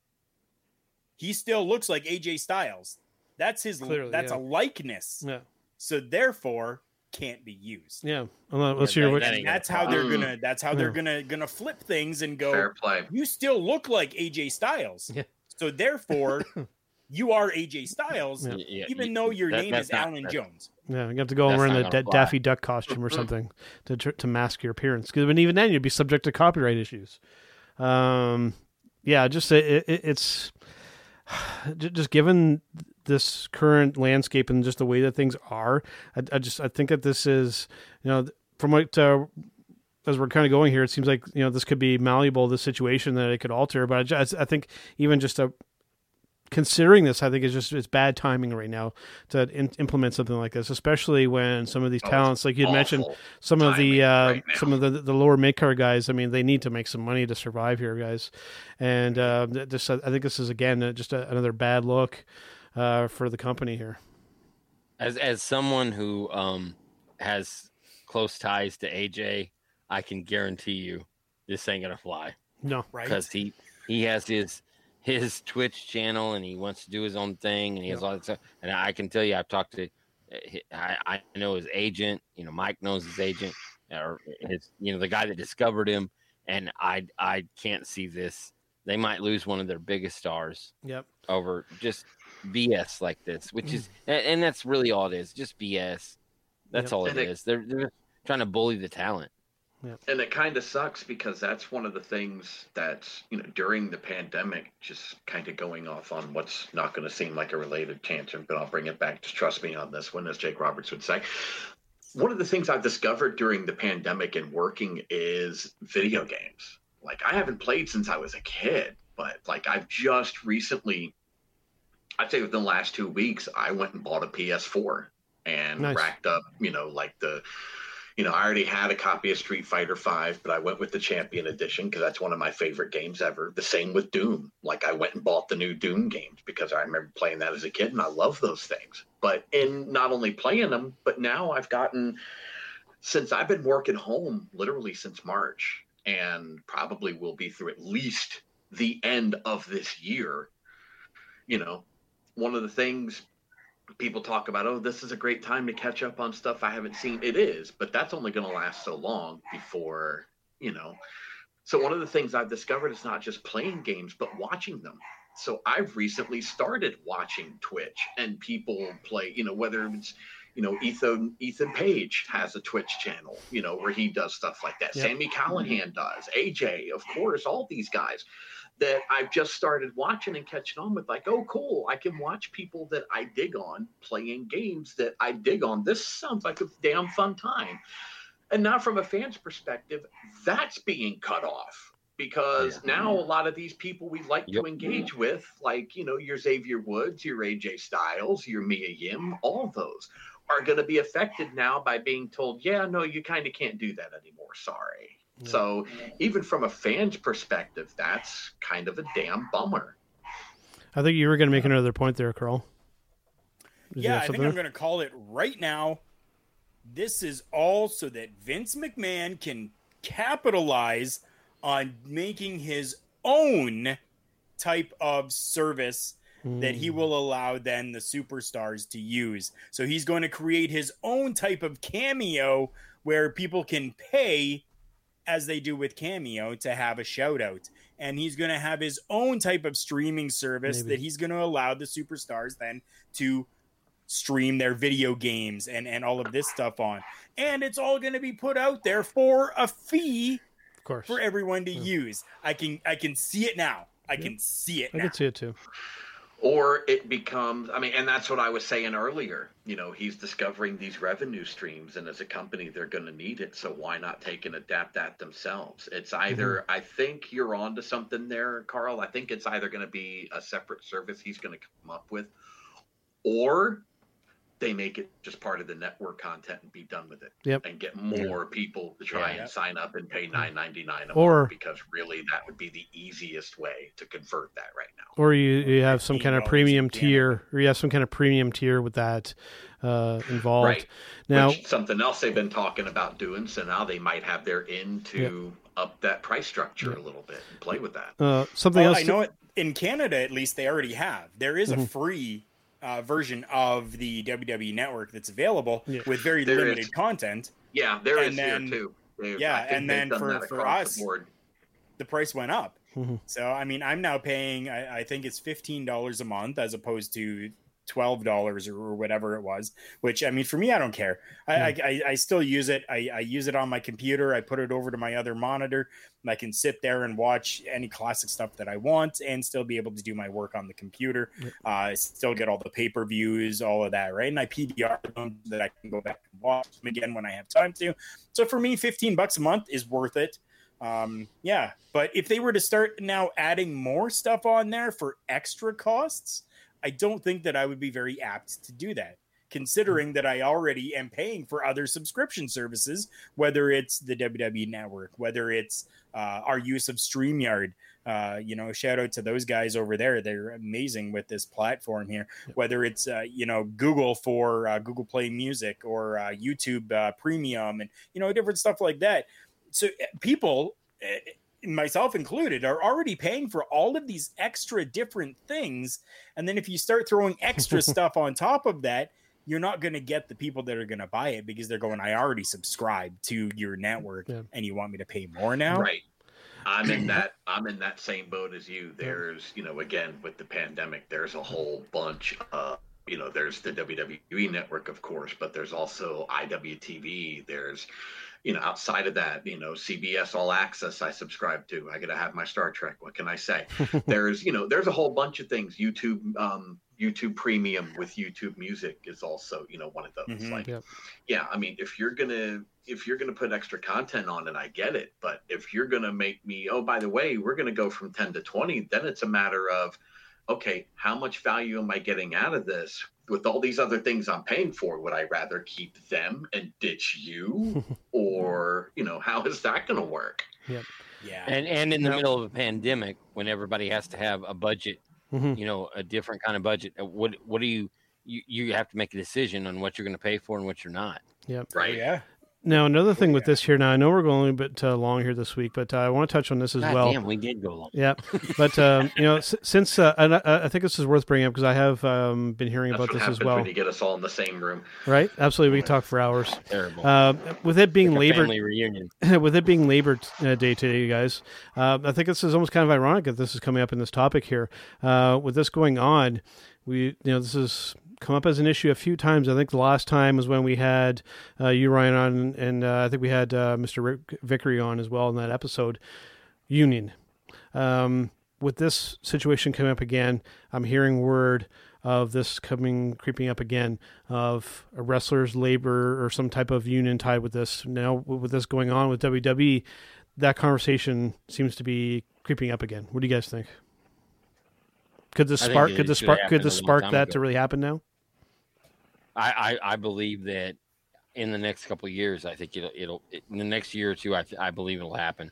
he still looks like AJ Styles. That's his. Clearly, that's yeah. a likeness. yeah, So therefore, can't be used. yeah. Unless Yeah, you're that- with- that And that's how they're gonna. That's how they're gonna gonna flip things and go. Fair play. You still look like AJ Styles. Yeah. So therefore, [LAUGHS] you are AJ Styles, Yeah. Yeah, even though your that- name is not- Alan Jones. yeah, you have to go That's wearing not the da- Daffy Duck costume or something to tr- to mask your appearance. Because even then, you'd be subject to copyright issues. Um, yeah, just it, it, it's [SIGHS] just given this current landscape and just the way that things are. I, I just I think that this is you know from what uh, as we're kind of going here, it seems like you know this could be malleable, this situation that it could alter. But I, just, I think even just a considering this, I think it's just it's bad timing right now to in, implement something like this, especially when some of these Oh, talents, like you had mentioned, some of the uh, right some of the the lower mid card guys. I mean, they need to make some money to survive here, guys. And uh, th- this, I think this is again uh, just a, another bad look uh, for the company here. as as someone who um has close ties to AJ, I can guarantee you this ain't gonna fly No, Right? because he he has his his Twitch channel and he wants to do his own thing and he has all that stuff. And I can tell you, I've talked to I, I know his agent. You know, Mike knows his agent or his you know the guy that discovered him. And I I can't see this. They might lose one of their biggest stars Yep. over just BS like this, which is, mm. and and that's really all it is, just BS. That's Yep. all it And it- is. They're they're trying to bully the talent. And it kind of sucks because that's one of the things that's, you know, during the pandemic, just kind of going off on what's not going to seem like a related tangent, but I'll bring it back. Just trust me on this one, as Jake Roberts would say. One of the things I've discovered during the pandemic and working is video games. Like, I haven't played since I was a kid, but like, I've just recently, I'd say within the last two weeks, I went and bought a PS4 and Nice. racked up, you know, like the you know, I already had a copy of Street Fighter Five, but I went with the Champion Edition because that's one of my favorite games ever. The same with Doom. Like I went and bought the new Doom games because I remember playing that as a kid and I love those things. But in not only playing them, but now I've gotten since I've been working home literally since March and probably will be through at least the end of this year. You know, one of the things people talk about, oh, this is a great time to catch up on stuff I haven't seen. It is, but that's only going to last so long before, you know. So, one of the things I've discovered is not just playing games, but watching them. So, I've recently started watching Twitch and people play, you know, whether it's, you know, Ethan Ethan Page has a Twitch channel, you know, where he does stuff like that. Yep. Sami Callihan mm-hmm. does, AJ, of course, all these guys that I've just started watching and catching on with. Like, oh, cool! I can watch people that I dig on playing games that I dig on. This sounds like a damn fun time. And now, from a fan's perspective, that's being cut off because yeah. now a lot of these people we like yep. to engage with, like you know your Xavier Woods, your AJ Styles, your Mia Yim, all those are going to be affected now by being told, yeah, no, you kind of can't do that anymore. Sorry. Yeah. So even from a fan's perspective, that's kind of a damn bummer. I think you were going to make another point there, Karl. Did yeah, I think I'm going to call it right now. This is all so that Vince McMahon can capitalize on making his own type of service that he hmm. will allow then the superstars to use. So he's going to create his own type of cameo where people can pay as they do with Cameo to have a shout out. And he's going to have his own type of streaming service Maybe. that he's going to allow the superstars then to stream their video games and, and all of this stuff on. And it's all going to be put out there for a fee of course. for everyone to yeah. use. I can I can see it now. I yeah. can see it. I now. can see it too or it becomes i mean and that's what i was saying earlier you know he's discovering these revenue streams and as a company they're going to need it so why not take and adapt that themselves it's either mm-hmm. i think you're on to something there karl i think it's either going to be a separate service he's going to come up with or they make it just part of the network content and be done with it. Yep. And get more yeah. people to try yeah. and sign up and pay nine ninety nine a or, month because really that would be the easiest way to convert that right now. Or you, you have some kind of premium tier, or you have some kind of premium tier with that uh, involved. Right. Now, Which, something else they've been talking about doing. So now they might have their in to yep. up that price structure a little bit and play with that. Uh, something well, else. I know it in Canada at least they already have. There is mm-hmm. a free uh, version of the WWE Network that's available yeah. with very there limited is. content. Yeah, there and is then, here too. They've, yeah, and then for for us, the, the, price went up. Mm-hmm. So I mean, I'm now paying. I, I think it's fifteen dollars a month as opposed to twelve dollars or whatever it was. Which I mean, for me, I don't care. I, I, I, I, still use it. I, I use it on my computer. I put it over to my other monitor. I can sit there and watch any classic stuff that I want, and still be able to do my work on the computer. Uh, still get all the pay per views, all of that, right? And I PVR them that I can go back and watch them again when I have time to. So for me, fifteen bucks a month is worth it. Um, yeah, but if they were to start now adding more stuff on there for extra costs, I don't think that I would be very apt to do that, considering that I already am paying for other subscription services, whether it's the WWE Network, whether it's uh, our use of StreamYard. Uh, you know, shout out to those guys over there. They're amazing with this platform here. Whether it's uh, you know Google for uh, Google Play Music or uh, YouTube uh, Premium, and you know different stuff like that. So people myself included, are already paying for all of these extra different things. And then if you start throwing extra [LAUGHS] stuff on top of that, you're not going to get the people that are going to buy it because they're going, I already subscribe to your network yeah. and you want me to pay more now. Right. I'm in [CLEARS THROAT] that I'm in that same boat as you. There's, you know, again with the pandemic, there's a whole bunch of you know, there's the WWE network, of course, but there's also IWTV. There's you know, outside of that, you know, CBS All Access I subscribe to. I got to have my Star Trek. What can I say? [LAUGHS] there's, you know, there's a whole bunch of things. YouTube, um, YouTube Premium with YouTube Music is also, you know, one of those. Mm-hmm, like, yep. yeah, I mean, if you're gonna if you're gonna put extra content on it, I get it. But if you're gonna make me, oh, by the way, we're gonna go from ten to twenty, then it's a matter of, okay, how much value am I getting out of this? with all these other things I'm paying for, would I rather keep them and ditch you, [LAUGHS] or you know, how is that going to work? Yep. Yeah. And and in the middle of a pandemic, when everybody has to have a budget, mm-hmm. you know, a different kind of budget, uh, what what do you you you have to make a decision on what you're going to pay for and what you're not. Yep. Right. Yeah. Now, another thing with this here. Now, I know we're going a bit uh, long here this week, but uh, I want to touch on this as God well. Damn, we did go long. Yeah, but [LAUGHS] um, you know, s- since uh, and I, I, think this is worth bringing up because I have um, been hearing That's about this as well. When you get us all in the same room, right? Absolutely, we can talk for hours. Terrible. Uh, with it being like Labor reunion, [LAUGHS] with it being Labor uh, Day today, you guys, uh, I think this is almost kind of ironic that this is coming up in this topic here. with this going on, we you know this is come up as an issue a few times. I think the last time was when we had uh, you Ryan on, and uh, I think we had uh, Mr. Rick Vickery on as well in that episode. Union. Um, with this situation coming up again, I'm hearing word of this coming creeping up again of a wrestler's labor or some type of union tied with this. Now with this going on with WWE, that conversation seems to be creeping up again. What do you guys think? Could this spark? Could this spark? Could this spark that ago. to really happen now? I, I, I believe that in the next couple years, I think it'll it'll in the next year or two, I I believe it'll happen.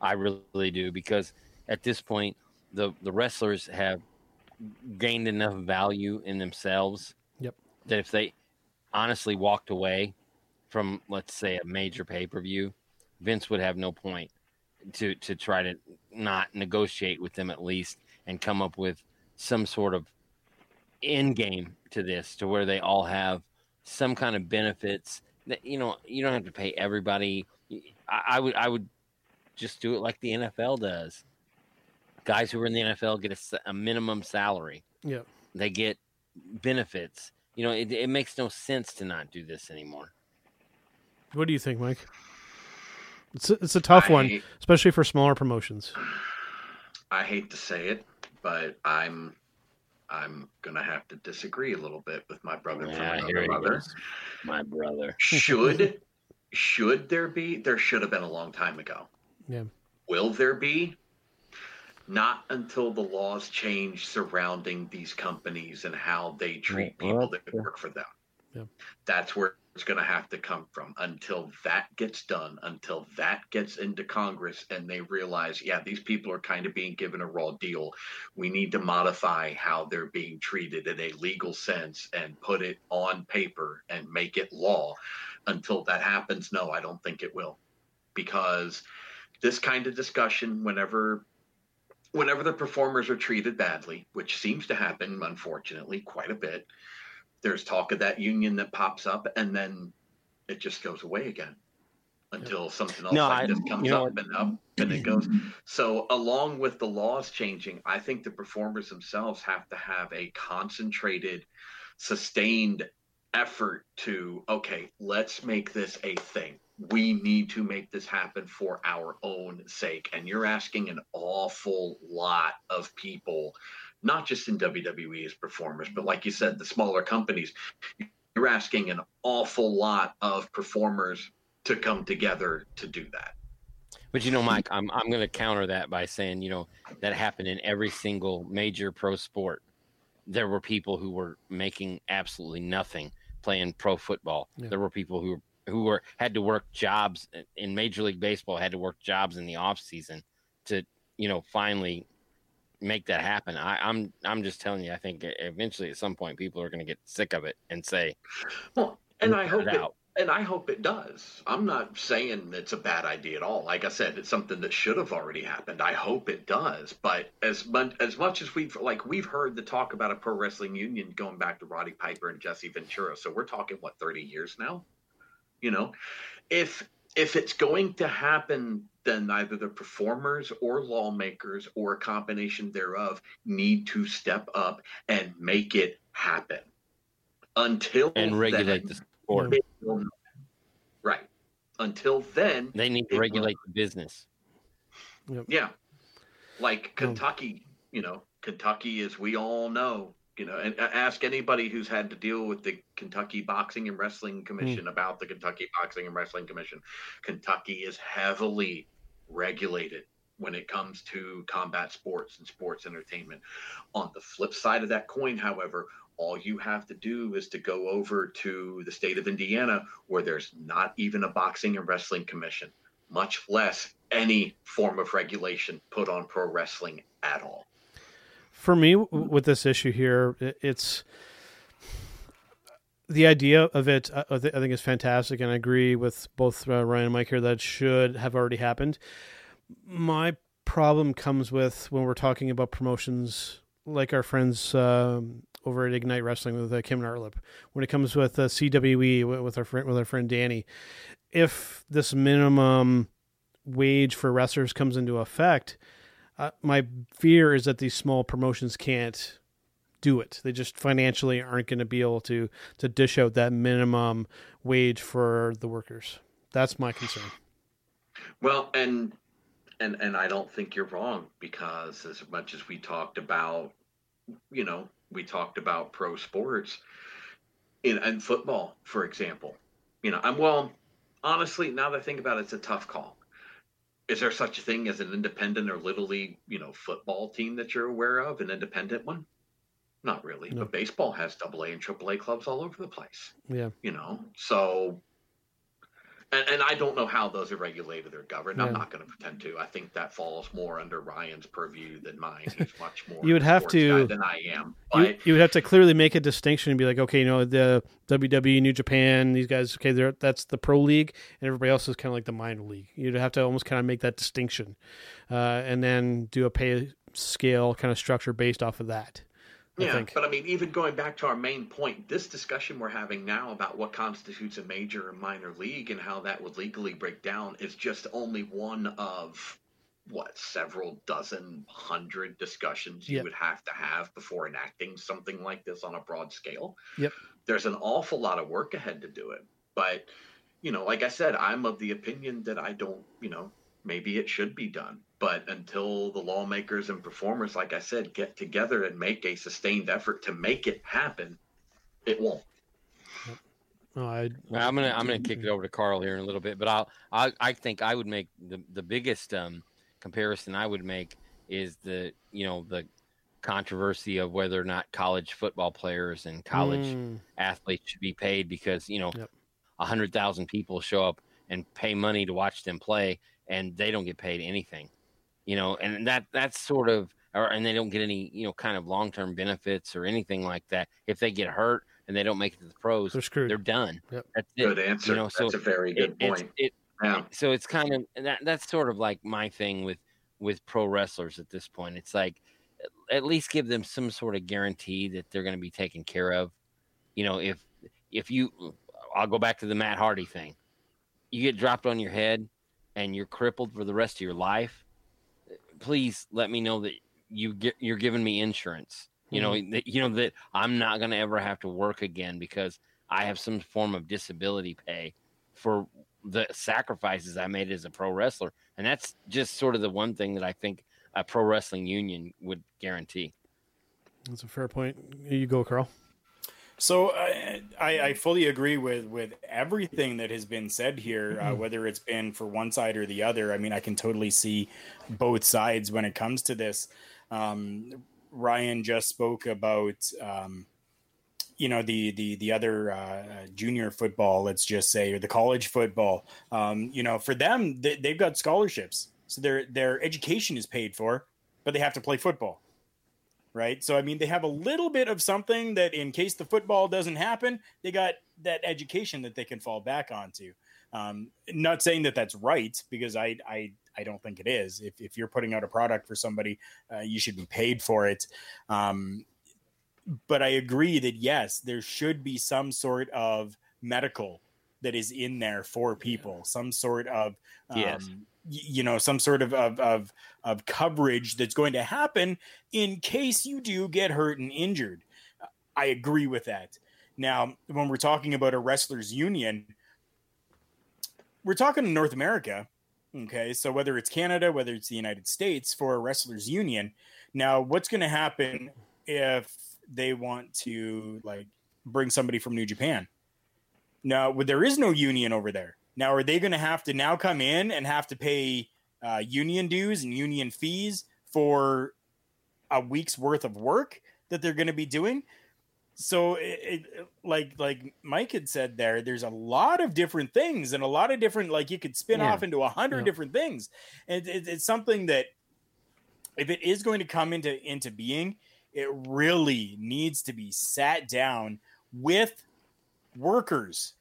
I really do because at this point, the the wrestlers have gained enough value in themselves. Yep. That if they honestly walked away from, let's say, a major pay per view, Vince would have no point to to try to not negotiate with them at least and come up with some sort of end game to this, to where they all have some kind of benefits. That you know, you don't have to pay everybody. I, I would I would just do it like the NFL does guys who are in the NFL get a, a minimum salary. Yeah. They get benefits. You know, it, it makes no sense to not do this anymore. What do you think, Mike? It's a, it's a tough I one, especially for smaller promotions. I hate to say it, but I'm I'm gonna have to disagree a little bit with my brother yeah, from another brother. My brother. [LAUGHS] Should should there be? There should have been a long time ago. Yeah. Will there be? not until the laws change surrounding these companies and how they treat people that work for them. Yeah. That's where it's going to have to come from. Until that gets done, until that gets into Congress and they realize, yeah, these people are kind of being given a raw deal. We need to modify how they're being treated in a legal sense and put it on paper and make it law. Until that happens, no, I don't think it will. Because this kind of discussion, whenever whenever the performers are treated badly, which seems to happen, unfortunately, quite a bit, there's talk of that union that pops up and then it just goes away again until something else no, like I, this comes up and up and it goes. So, along with the laws changing, I think the performers themselves have to have a concentrated, sustained effort to, okay, let's make this a thing we need to make this happen for our own sake. And you're asking an awful lot of people, not just in WWE as performers, but like you said, the smaller companies. You're asking an awful lot of performers to come together to do that. But you know, Mike, I'm I'm going to counter that by saying, you know, that happened in every single major pro sport. There were people who were making absolutely nothing playing pro football. Yeah. There were people who were who were had to work jobs in Major League Baseball had to work jobs in the off season to you know finally make that happen. I, I'm I'm just telling you, I think eventually at some point people are going to get sick of it and say, well, and I hope it, it and I hope it does. I'm not saying it's a bad idea at all. Like I said, it's something that should have already happened. I hope it does. But as much as much as we've like we've heard the talk about a pro wrestling union going back to Roddy Piper and Jesse Ventura. So we're talking what 30 years now you know if if it's going to happen then either the performers or lawmakers or a combination thereof need to step up and make it happen. Until and regulate then, the sport. right. Until then they need to regulate will. the business. Yep. yeah. Like kentucky you know kentucky as we all know you know, and ask anybody who's had to deal with the Kentucky Boxing and Wrestling hmm. Commission mm. about the Kentucky Boxing and Wrestling Commission. Kentucky is heavily regulated when it comes to combat sports and sports entertainment. On the flip side of that coin, however, all you have to do is to go over to the state of Indiana where there's not even a boxing and wrestling commission, much less any form of regulation put on pro wrestling at all for me with this issue here, it's the idea of it. I think is fantastic, and I agree with both uh, Ryan and Mike here that should have already happened. My problem comes with when we're talking about promotions like our friends um, over at Ignite Wrestling with uh, Kim and Arlip. When it comes with uh, CWE with our friend with our friend Danny, if this minimum wage for wrestlers comes into effect, uh, my fear is that these small promotions can't do it. They just financially aren't going to be able to to dish out that minimum wage for the workers. That's my concern. Well, and and and I don't think you're wrong because as much as we talked about, you know, we talked about pro sports in and football, for example. You know, I'm well, honestly, now that I think about it, it's a tough call. Is there such a thing as an independent or little league, you know, football team that you're aware of, an independent one? Not really, No. but baseball has double A and triple A clubs all over the place Yeah. you know so and, and i don't know how those are regulated or governed i'm not going to pretend to i think that falls more under ryan's purview than mine he's much more You would have to- than i am You, you would have to clearly make a distinction and be like, okay, you know, the WWE, New Japan, these guys, okay, they're, that's the pro league, and everybody else is kind of like the minor league. You'd have to almost kind of make that distinction, uh, and then do a pay scale kind of structure based off of that. I yeah think. but i mean even going back to our main point this discussion we're having now about what constitutes a major and minor league and how that would legally break down is just only one of what several dozen hundred discussions you Yep. would have to have before enacting something like this on a broad scale Yep. there's an awful lot of work ahead to do it but you know like i said i'm of the opinion that i don't you know maybe it should be done but until the lawmakers and performers like i said get together and make a sustained effort to make it happen it won't Oh, I, Well, I'm gonna I'm gonna kick it over to Karl here in a little bit, but I'll I I think I would make the the biggest um, comparison I would make is the you know the controversy of whether or not college football players and college Mm. athletes should be paid because you know Yep. a hundred thousand people show up and pay money to watch them play and they don't get paid anything, you know, and that that's sort of or and they don't get any you know kind of long term benefits or anything like that if they get hurt and they don't make it to the pros They're screwed. they're done. Yep. That's it. good answer You know, so that's a very good it's- point It, yeah so it's kind of that that's sort of like my thing with with pro wrestlers at this point. It's like at least give them some sort of guarantee that they're going to be taken care of. You know, if if you I'll go back to the Matt Hardy thing. You get dropped on your head and you're crippled for the rest of your life. Please let me know that you get you're giving me insurance. You know, mm-hmm. that, you know that I'm not going to ever have to work again because I have some form of disability pay for the sacrifices I made as a pro wrestler. And that's just sort of the one thing that I think a pro wrestling union would guarantee. that's a fair point. You go, Karl. So I, I fully agree with with everything that has been said here, uh, whether it's been for one side or the other. I mean, I can totally see both sides when it comes to this. Um, Ryan just spoke about, um, you know, the the the other uh, junior football, let's just say, or the college football. Um, you know, for them, they, they've got scholarships, so their their education is paid for, but they have to play football right? So I mean, they have a little bit of something that, in case the football doesn't happen, they got that education that they can fall back onto. Um, not saying that that's right because I I I don't think it is. If if you're putting out a product for somebody, uh, you should be paid for it. Um, but I agree that yes, there should be some sort of medical that is in there for people, some sort of um, Yes. You know, some sort of, of of of coverage that's going to happen in case you do get hurt and injured. I agree with that. Now, when we're talking about a wrestlers union, we're talking North America. Okay, so whether it's Canada, whether it's the United States for a wrestlers union, now what's going to happen if they want to like bring somebody from New Japan? Now, there is no union over there. Now, are they going to have to now come in and have to pay uh, union dues and union fees for a week's worth of work that they're going to be doing? So, it, it, like like Mike had said there, there's a lot of different things and a lot of different like you could spin Yeah. off into a hundred Yeah. different things, and it, it's something that if it is going to come into into being, it really needs to be sat down with workers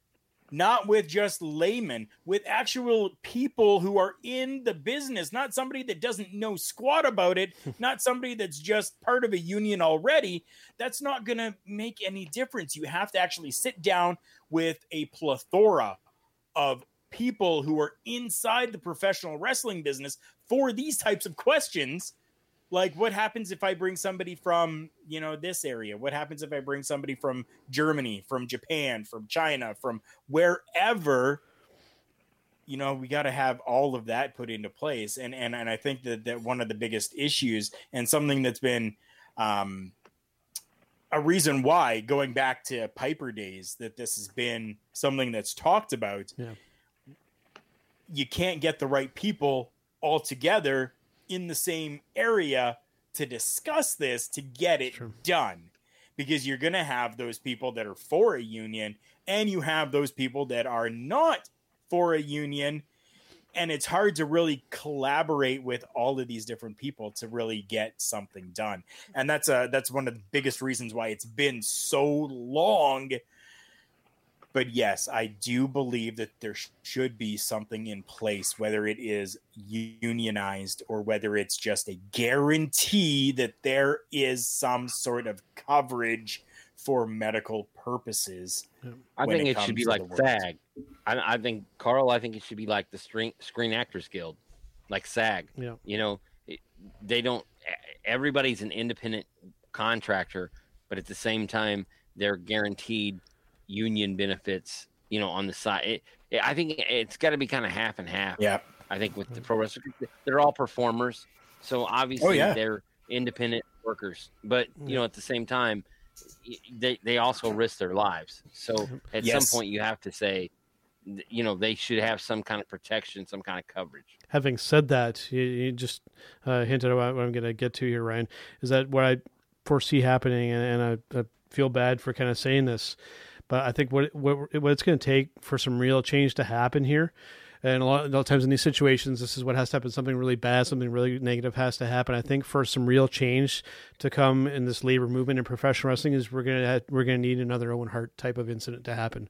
not with just laymen, with actual people who are in the business, not somebody that doesn't know squat about it, [LAUGHS] not somebody that's just part of a union already. That's not going to make any difference. You have to actually sit down with a plethora of people who are inside the professional wrestling business for these types of questions like what happens if i bring somebody from you know this area? What happens if i bring somebody from germany from japan from china from wherever? You know we got to have all of that put into place. And and and i think that that one of the biggest issues and something that's been um a reason why going back to piper days that this has been something that's talked about Yeah. you can't get the right people all together in the same area to discuss this to get it done. Because you're going to have those people that are for a union and you have those people that are not for a union and it's hard to really collaborate with all of these different people to really get something done. And that's a that's one of the biggest reasons why it's been so long but yes i do believe that there sh- should be something in place whether it is unionized or whether it's just a guarantee that there is some sort of coverage for medical purposes I think it, comes should be like. SAG. I, I think Karl. I think it should be like the Screen Screen Actors Guild, like SAG. Yeah. You know, it, they don't. Everybody's an independent contractor, but at the same time, they're guaranteed union benefits. You know, on the side. It, it, I think it's got to be kind of half and half. Yeah. I think with the pro wrestlers, they're all performers, so obviously yeah. they're independent workers. But you know, at the same time, they they also risk their lives. So at Yes. some point, you have to say, you know, they should have some kind of protection, some kind of coverage. Having said that, you, you just uh, hinted at what I'm going to get to here, Ryan. Is that what I foresee happening, and, and I, I feel bad for kind of saying this, but I think what what, what it's going to take for some real change to happen here. And a lot, a lot of times in these situations, this is what has to happen. Something really bad, something really negative has to happen. I think for some real change to come in this labor movement and professional wrestling, is we're gonna have, we're gonna need another Owen Hart type of incident to happen.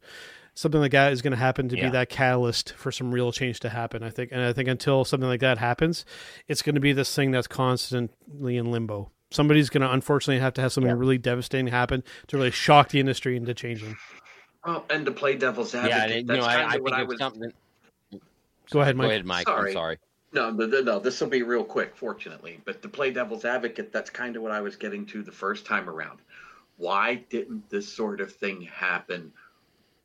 Something like that is going to happen to Yeah. be that catalyst for some real change to happen. I think, and I think until something like that happens, it's going to be this thing that's constantly in limbo. Somebody's going to unfortunately have to have something really devastating happen to really shock the industry into changing. Well, and to play devil's advocate, yeah, and, you that's know, kind I, I of think what I was. something. Go ahead, Mike. Go ahead, Mike. I'm Sorry. sorry. No, no, no, no, this will be real quick, fortunately. But to play devil's advocate, that's kind of what I was getting to the first time around. Why didn't this sort of thing happen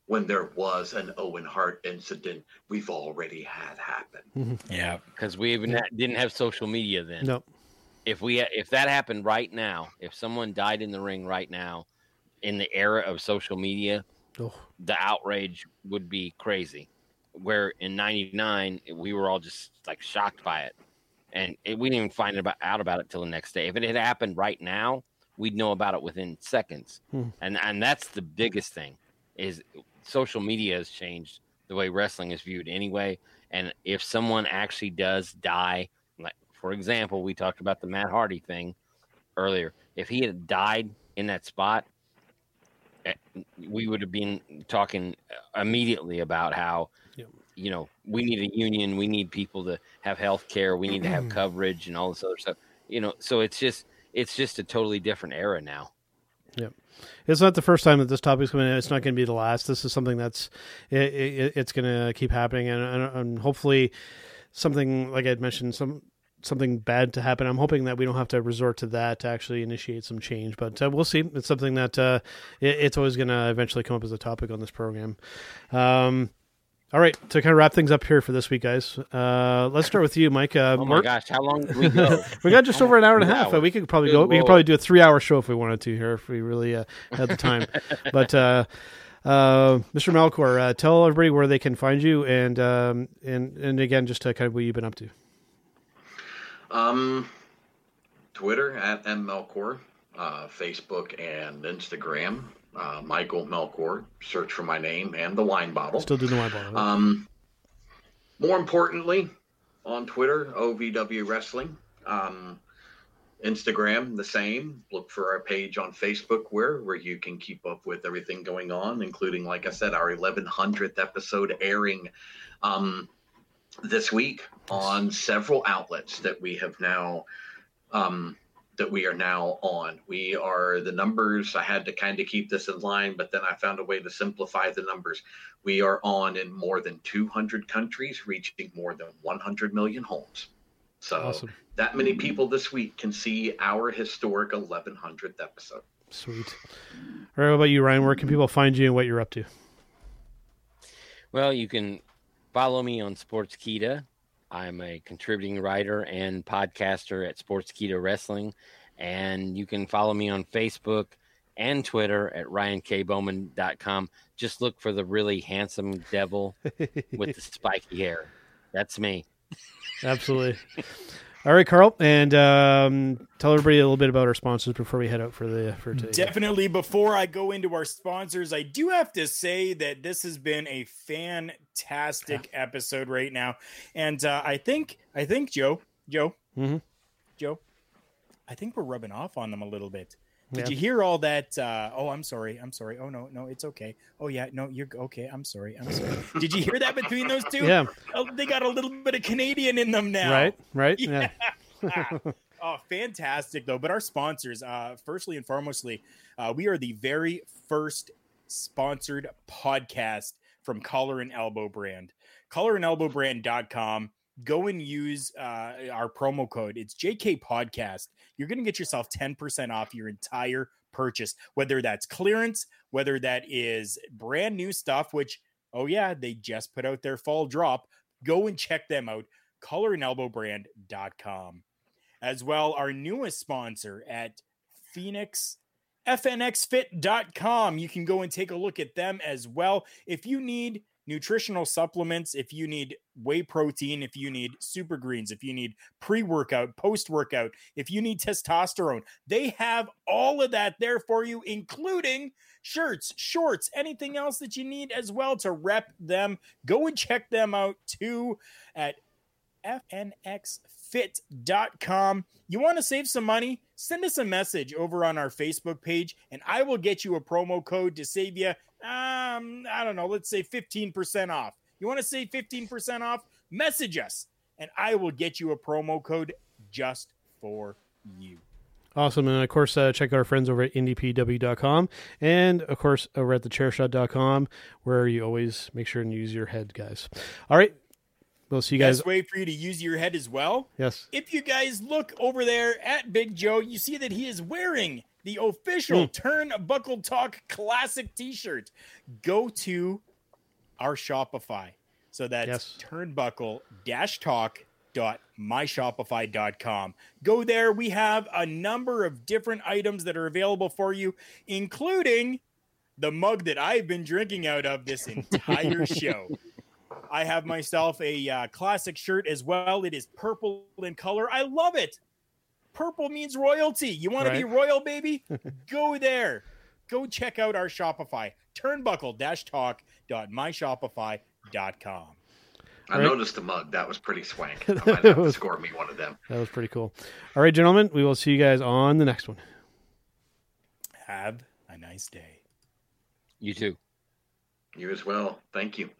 when there was an Owen Hart incident we've already had happen? Mm-hmm. yeah because we even ha- didn't have social media then. Nope. If we if that happened right now, if someone died in the ring right now, in the era of social media, Oh. the outrage would be crazy. Where in '99 we were all just like shocked by it, and it, we didn't even find about, out about it till the next day. If it had happened right now, we'd know about it within seconds, Hmm. and and that's the biggest thing is social media has changed the way wrestling is viewed anyway. And if someone actually does die, for example, we talked about the Matt Hardy thing earlier. If he had died in that spot, eh, we would have been talking immediately about how Yep. you know we need a union, we need people to have health care, we need to have [CLEARS THROAT] coverage and all this other stuff. You know, so it's just it's just a totally different era now. Yep. It's not the first time that this topic's coming in. It's not going to be the last. This is something that's it, it, it's going to keep happening, and, and, and hopefully, something like I would mentioned, some something bad to happen. I'm hoping that we don't have to resort to that to actually initiate some change, but uh, we'll see. It's something that uh, it, it's always going to eventually come up as a topic on this program. Um, all right, to kind of wrap things up here for this week, guys. Uh, let's start with you, Mike. Uh, Oh my Mark- gosh, how long did we go? [LAUGHS] we got just over an hour and a half. hours. We could probably Good go. We could probably do a three-hour show if we wanted to here, if we really uh, had the time. [LAUGHS] but uh, uh, Mr. Melchor, uh, tell everybody where they can find you, and um, and and again, just kind of what you've been up to. Um, Twitter at mmelcor, uh, Facebook and Instagram, uh, Michael Melchor. Search for my name and the wine bottle. Still doing the wine bottle. Um, more importantly, on Twitter, OVW Wrestling. Um, Instagram, the same. Look for our page on Facebook, where where you can keep up with everything going on, including, like I said, our 1100th episode airing um, this week on several outlets that we have now um, that we are now on. We are the numbers. I had to kind of keep this in line, but then I found a way to simplify the numbers. We are on in more than 200 countries, reaching more than 100 million homes. So Awesome. that many people this week can see our historic 1100th episode. Sweet. All right, what about you, Ryan? Where can people find you and what you're up to? Well, you can follow me on Sportskeeda. I'm a contributing writer and podcaster at Sportskeeda Wrestling. And you can follow me on Facebook and Twitter at ryankboman.com. Just look for the really handsome devil with the spiky hair. That's me. Absolutely. [LAUGHS] All right, Karl, and um, tell everybody a little bit about our sponsors before we head out for the for today. Definitely. Before I go into our sponsors, I do have to say that this has been a fantastic episode right now, and uh, I think I think Joe Joe Mhm. Joe, I think we're rubbing off on them a little bit. Did Yeah. you hear all that? Uh, oh, I'm sorry. I'm sorry. Oh no, no, it's okay. Oh yeah, no, you're okay. I'm sorry. I'm sorry. Did you hear that between those two? Yeah. Oh, they got a little bit of Canadian in them now. Right, right, [LAUGHS] yeah. [LAUGHS] oh, fantastic though. But our sponsors, uh, firstly and foremostly, uh, we are the very first sponsored podcast from Collar and Elbow brand. Collarandelbowbrand.com. Go and use uh, our promo code. It's JK Podcast. You're going to get yourself 10% off your entire purchase, whether that's clearance, whether that is brand new stuff, which, oh, yeah, they just put out their fall drop. Go and check them out. Collarandelbowbrand.com. As well, our newest sponsor at Fenix fnxfit.com. You can go and take a look at them as well. If you need nutritional supplements, if you need whey protein, if you need super greens, if you need pre workout, post workout, if you need testosterone, they have all of that there for you, including shirts, shorts, anything else that you need as well to rep them. Go and check them out too at fnxfit.com. You want to save some money? Send us a message over on our Facebook page, and I will get you a promo code to save you, um, I don't know, let's say 15% off. You want to save 15% off? Message us, and I will get you a promo code just for you. Awesome. And of course, uh, check out our friends over at IndyPW.com and of course over at thechairshot.com where you always make sure and use your head, guys. All right. We'll see you guys. Best way for you to use your head as well. Yes. If you guys look over there at Big Joe, you see that he is wearing the official Turnbuckle Talk Classic T-shirt. Go to our Shopify. So that's Yes. turnbuckle talk myshopify.com go there we have a number of different items that are available for you including the mug that i've been drinking out of this [LAUGHS] entire show I have myself a uh, classic shirt as well. It is purple in color. I love it. Purple means royalty. You want to be royal, baby? [LAUGHS] Go there. Go check out our Shopify. Turnbuckle-talk.myshopify.com. I Right. noticed the mug. That was pretty swank. [LAUGHS] I might have to score me one of them. That was pretty cool. All right, gentlemen, we will see you guys on the next one. Have a nice day. You too. You as well. Thank you.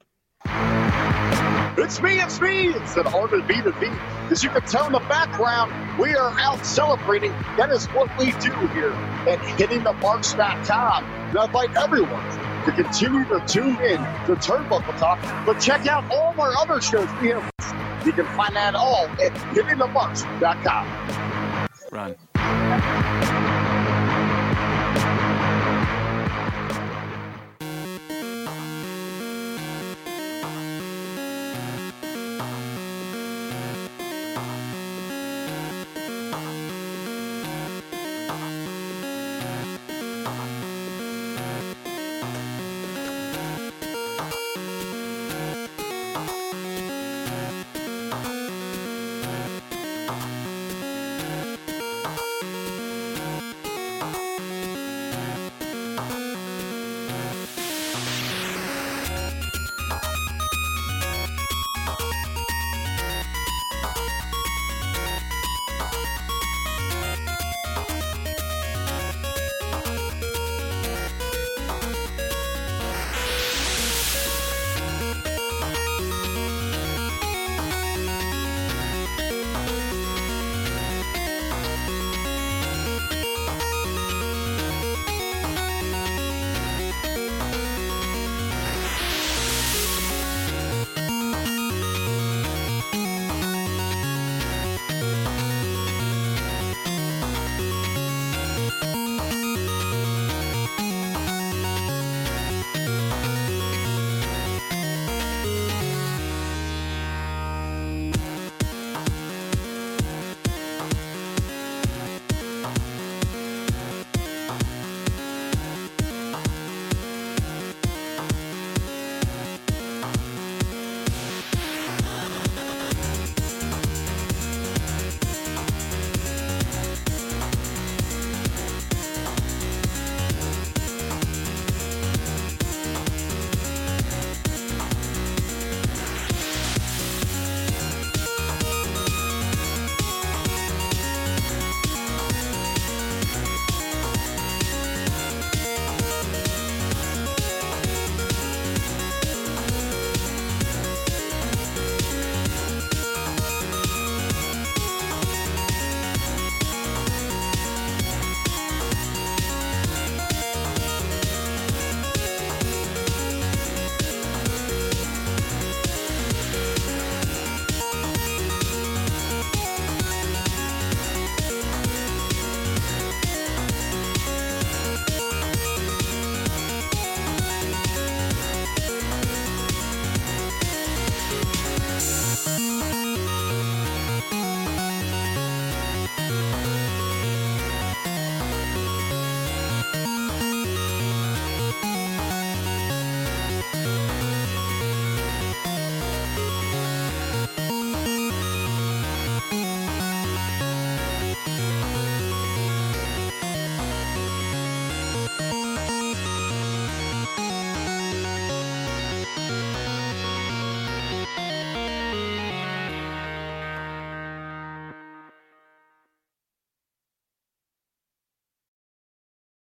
It's me, it's me, it's an B to B. As you can tell in the background, we are out celebrating. That is what we do here at hittingthemarks.com. And I invite everyone to continue to tune in to Turnbuckle Talk, but check out all of our other shows we have. You can find that all at hittingthemarks.com. Run.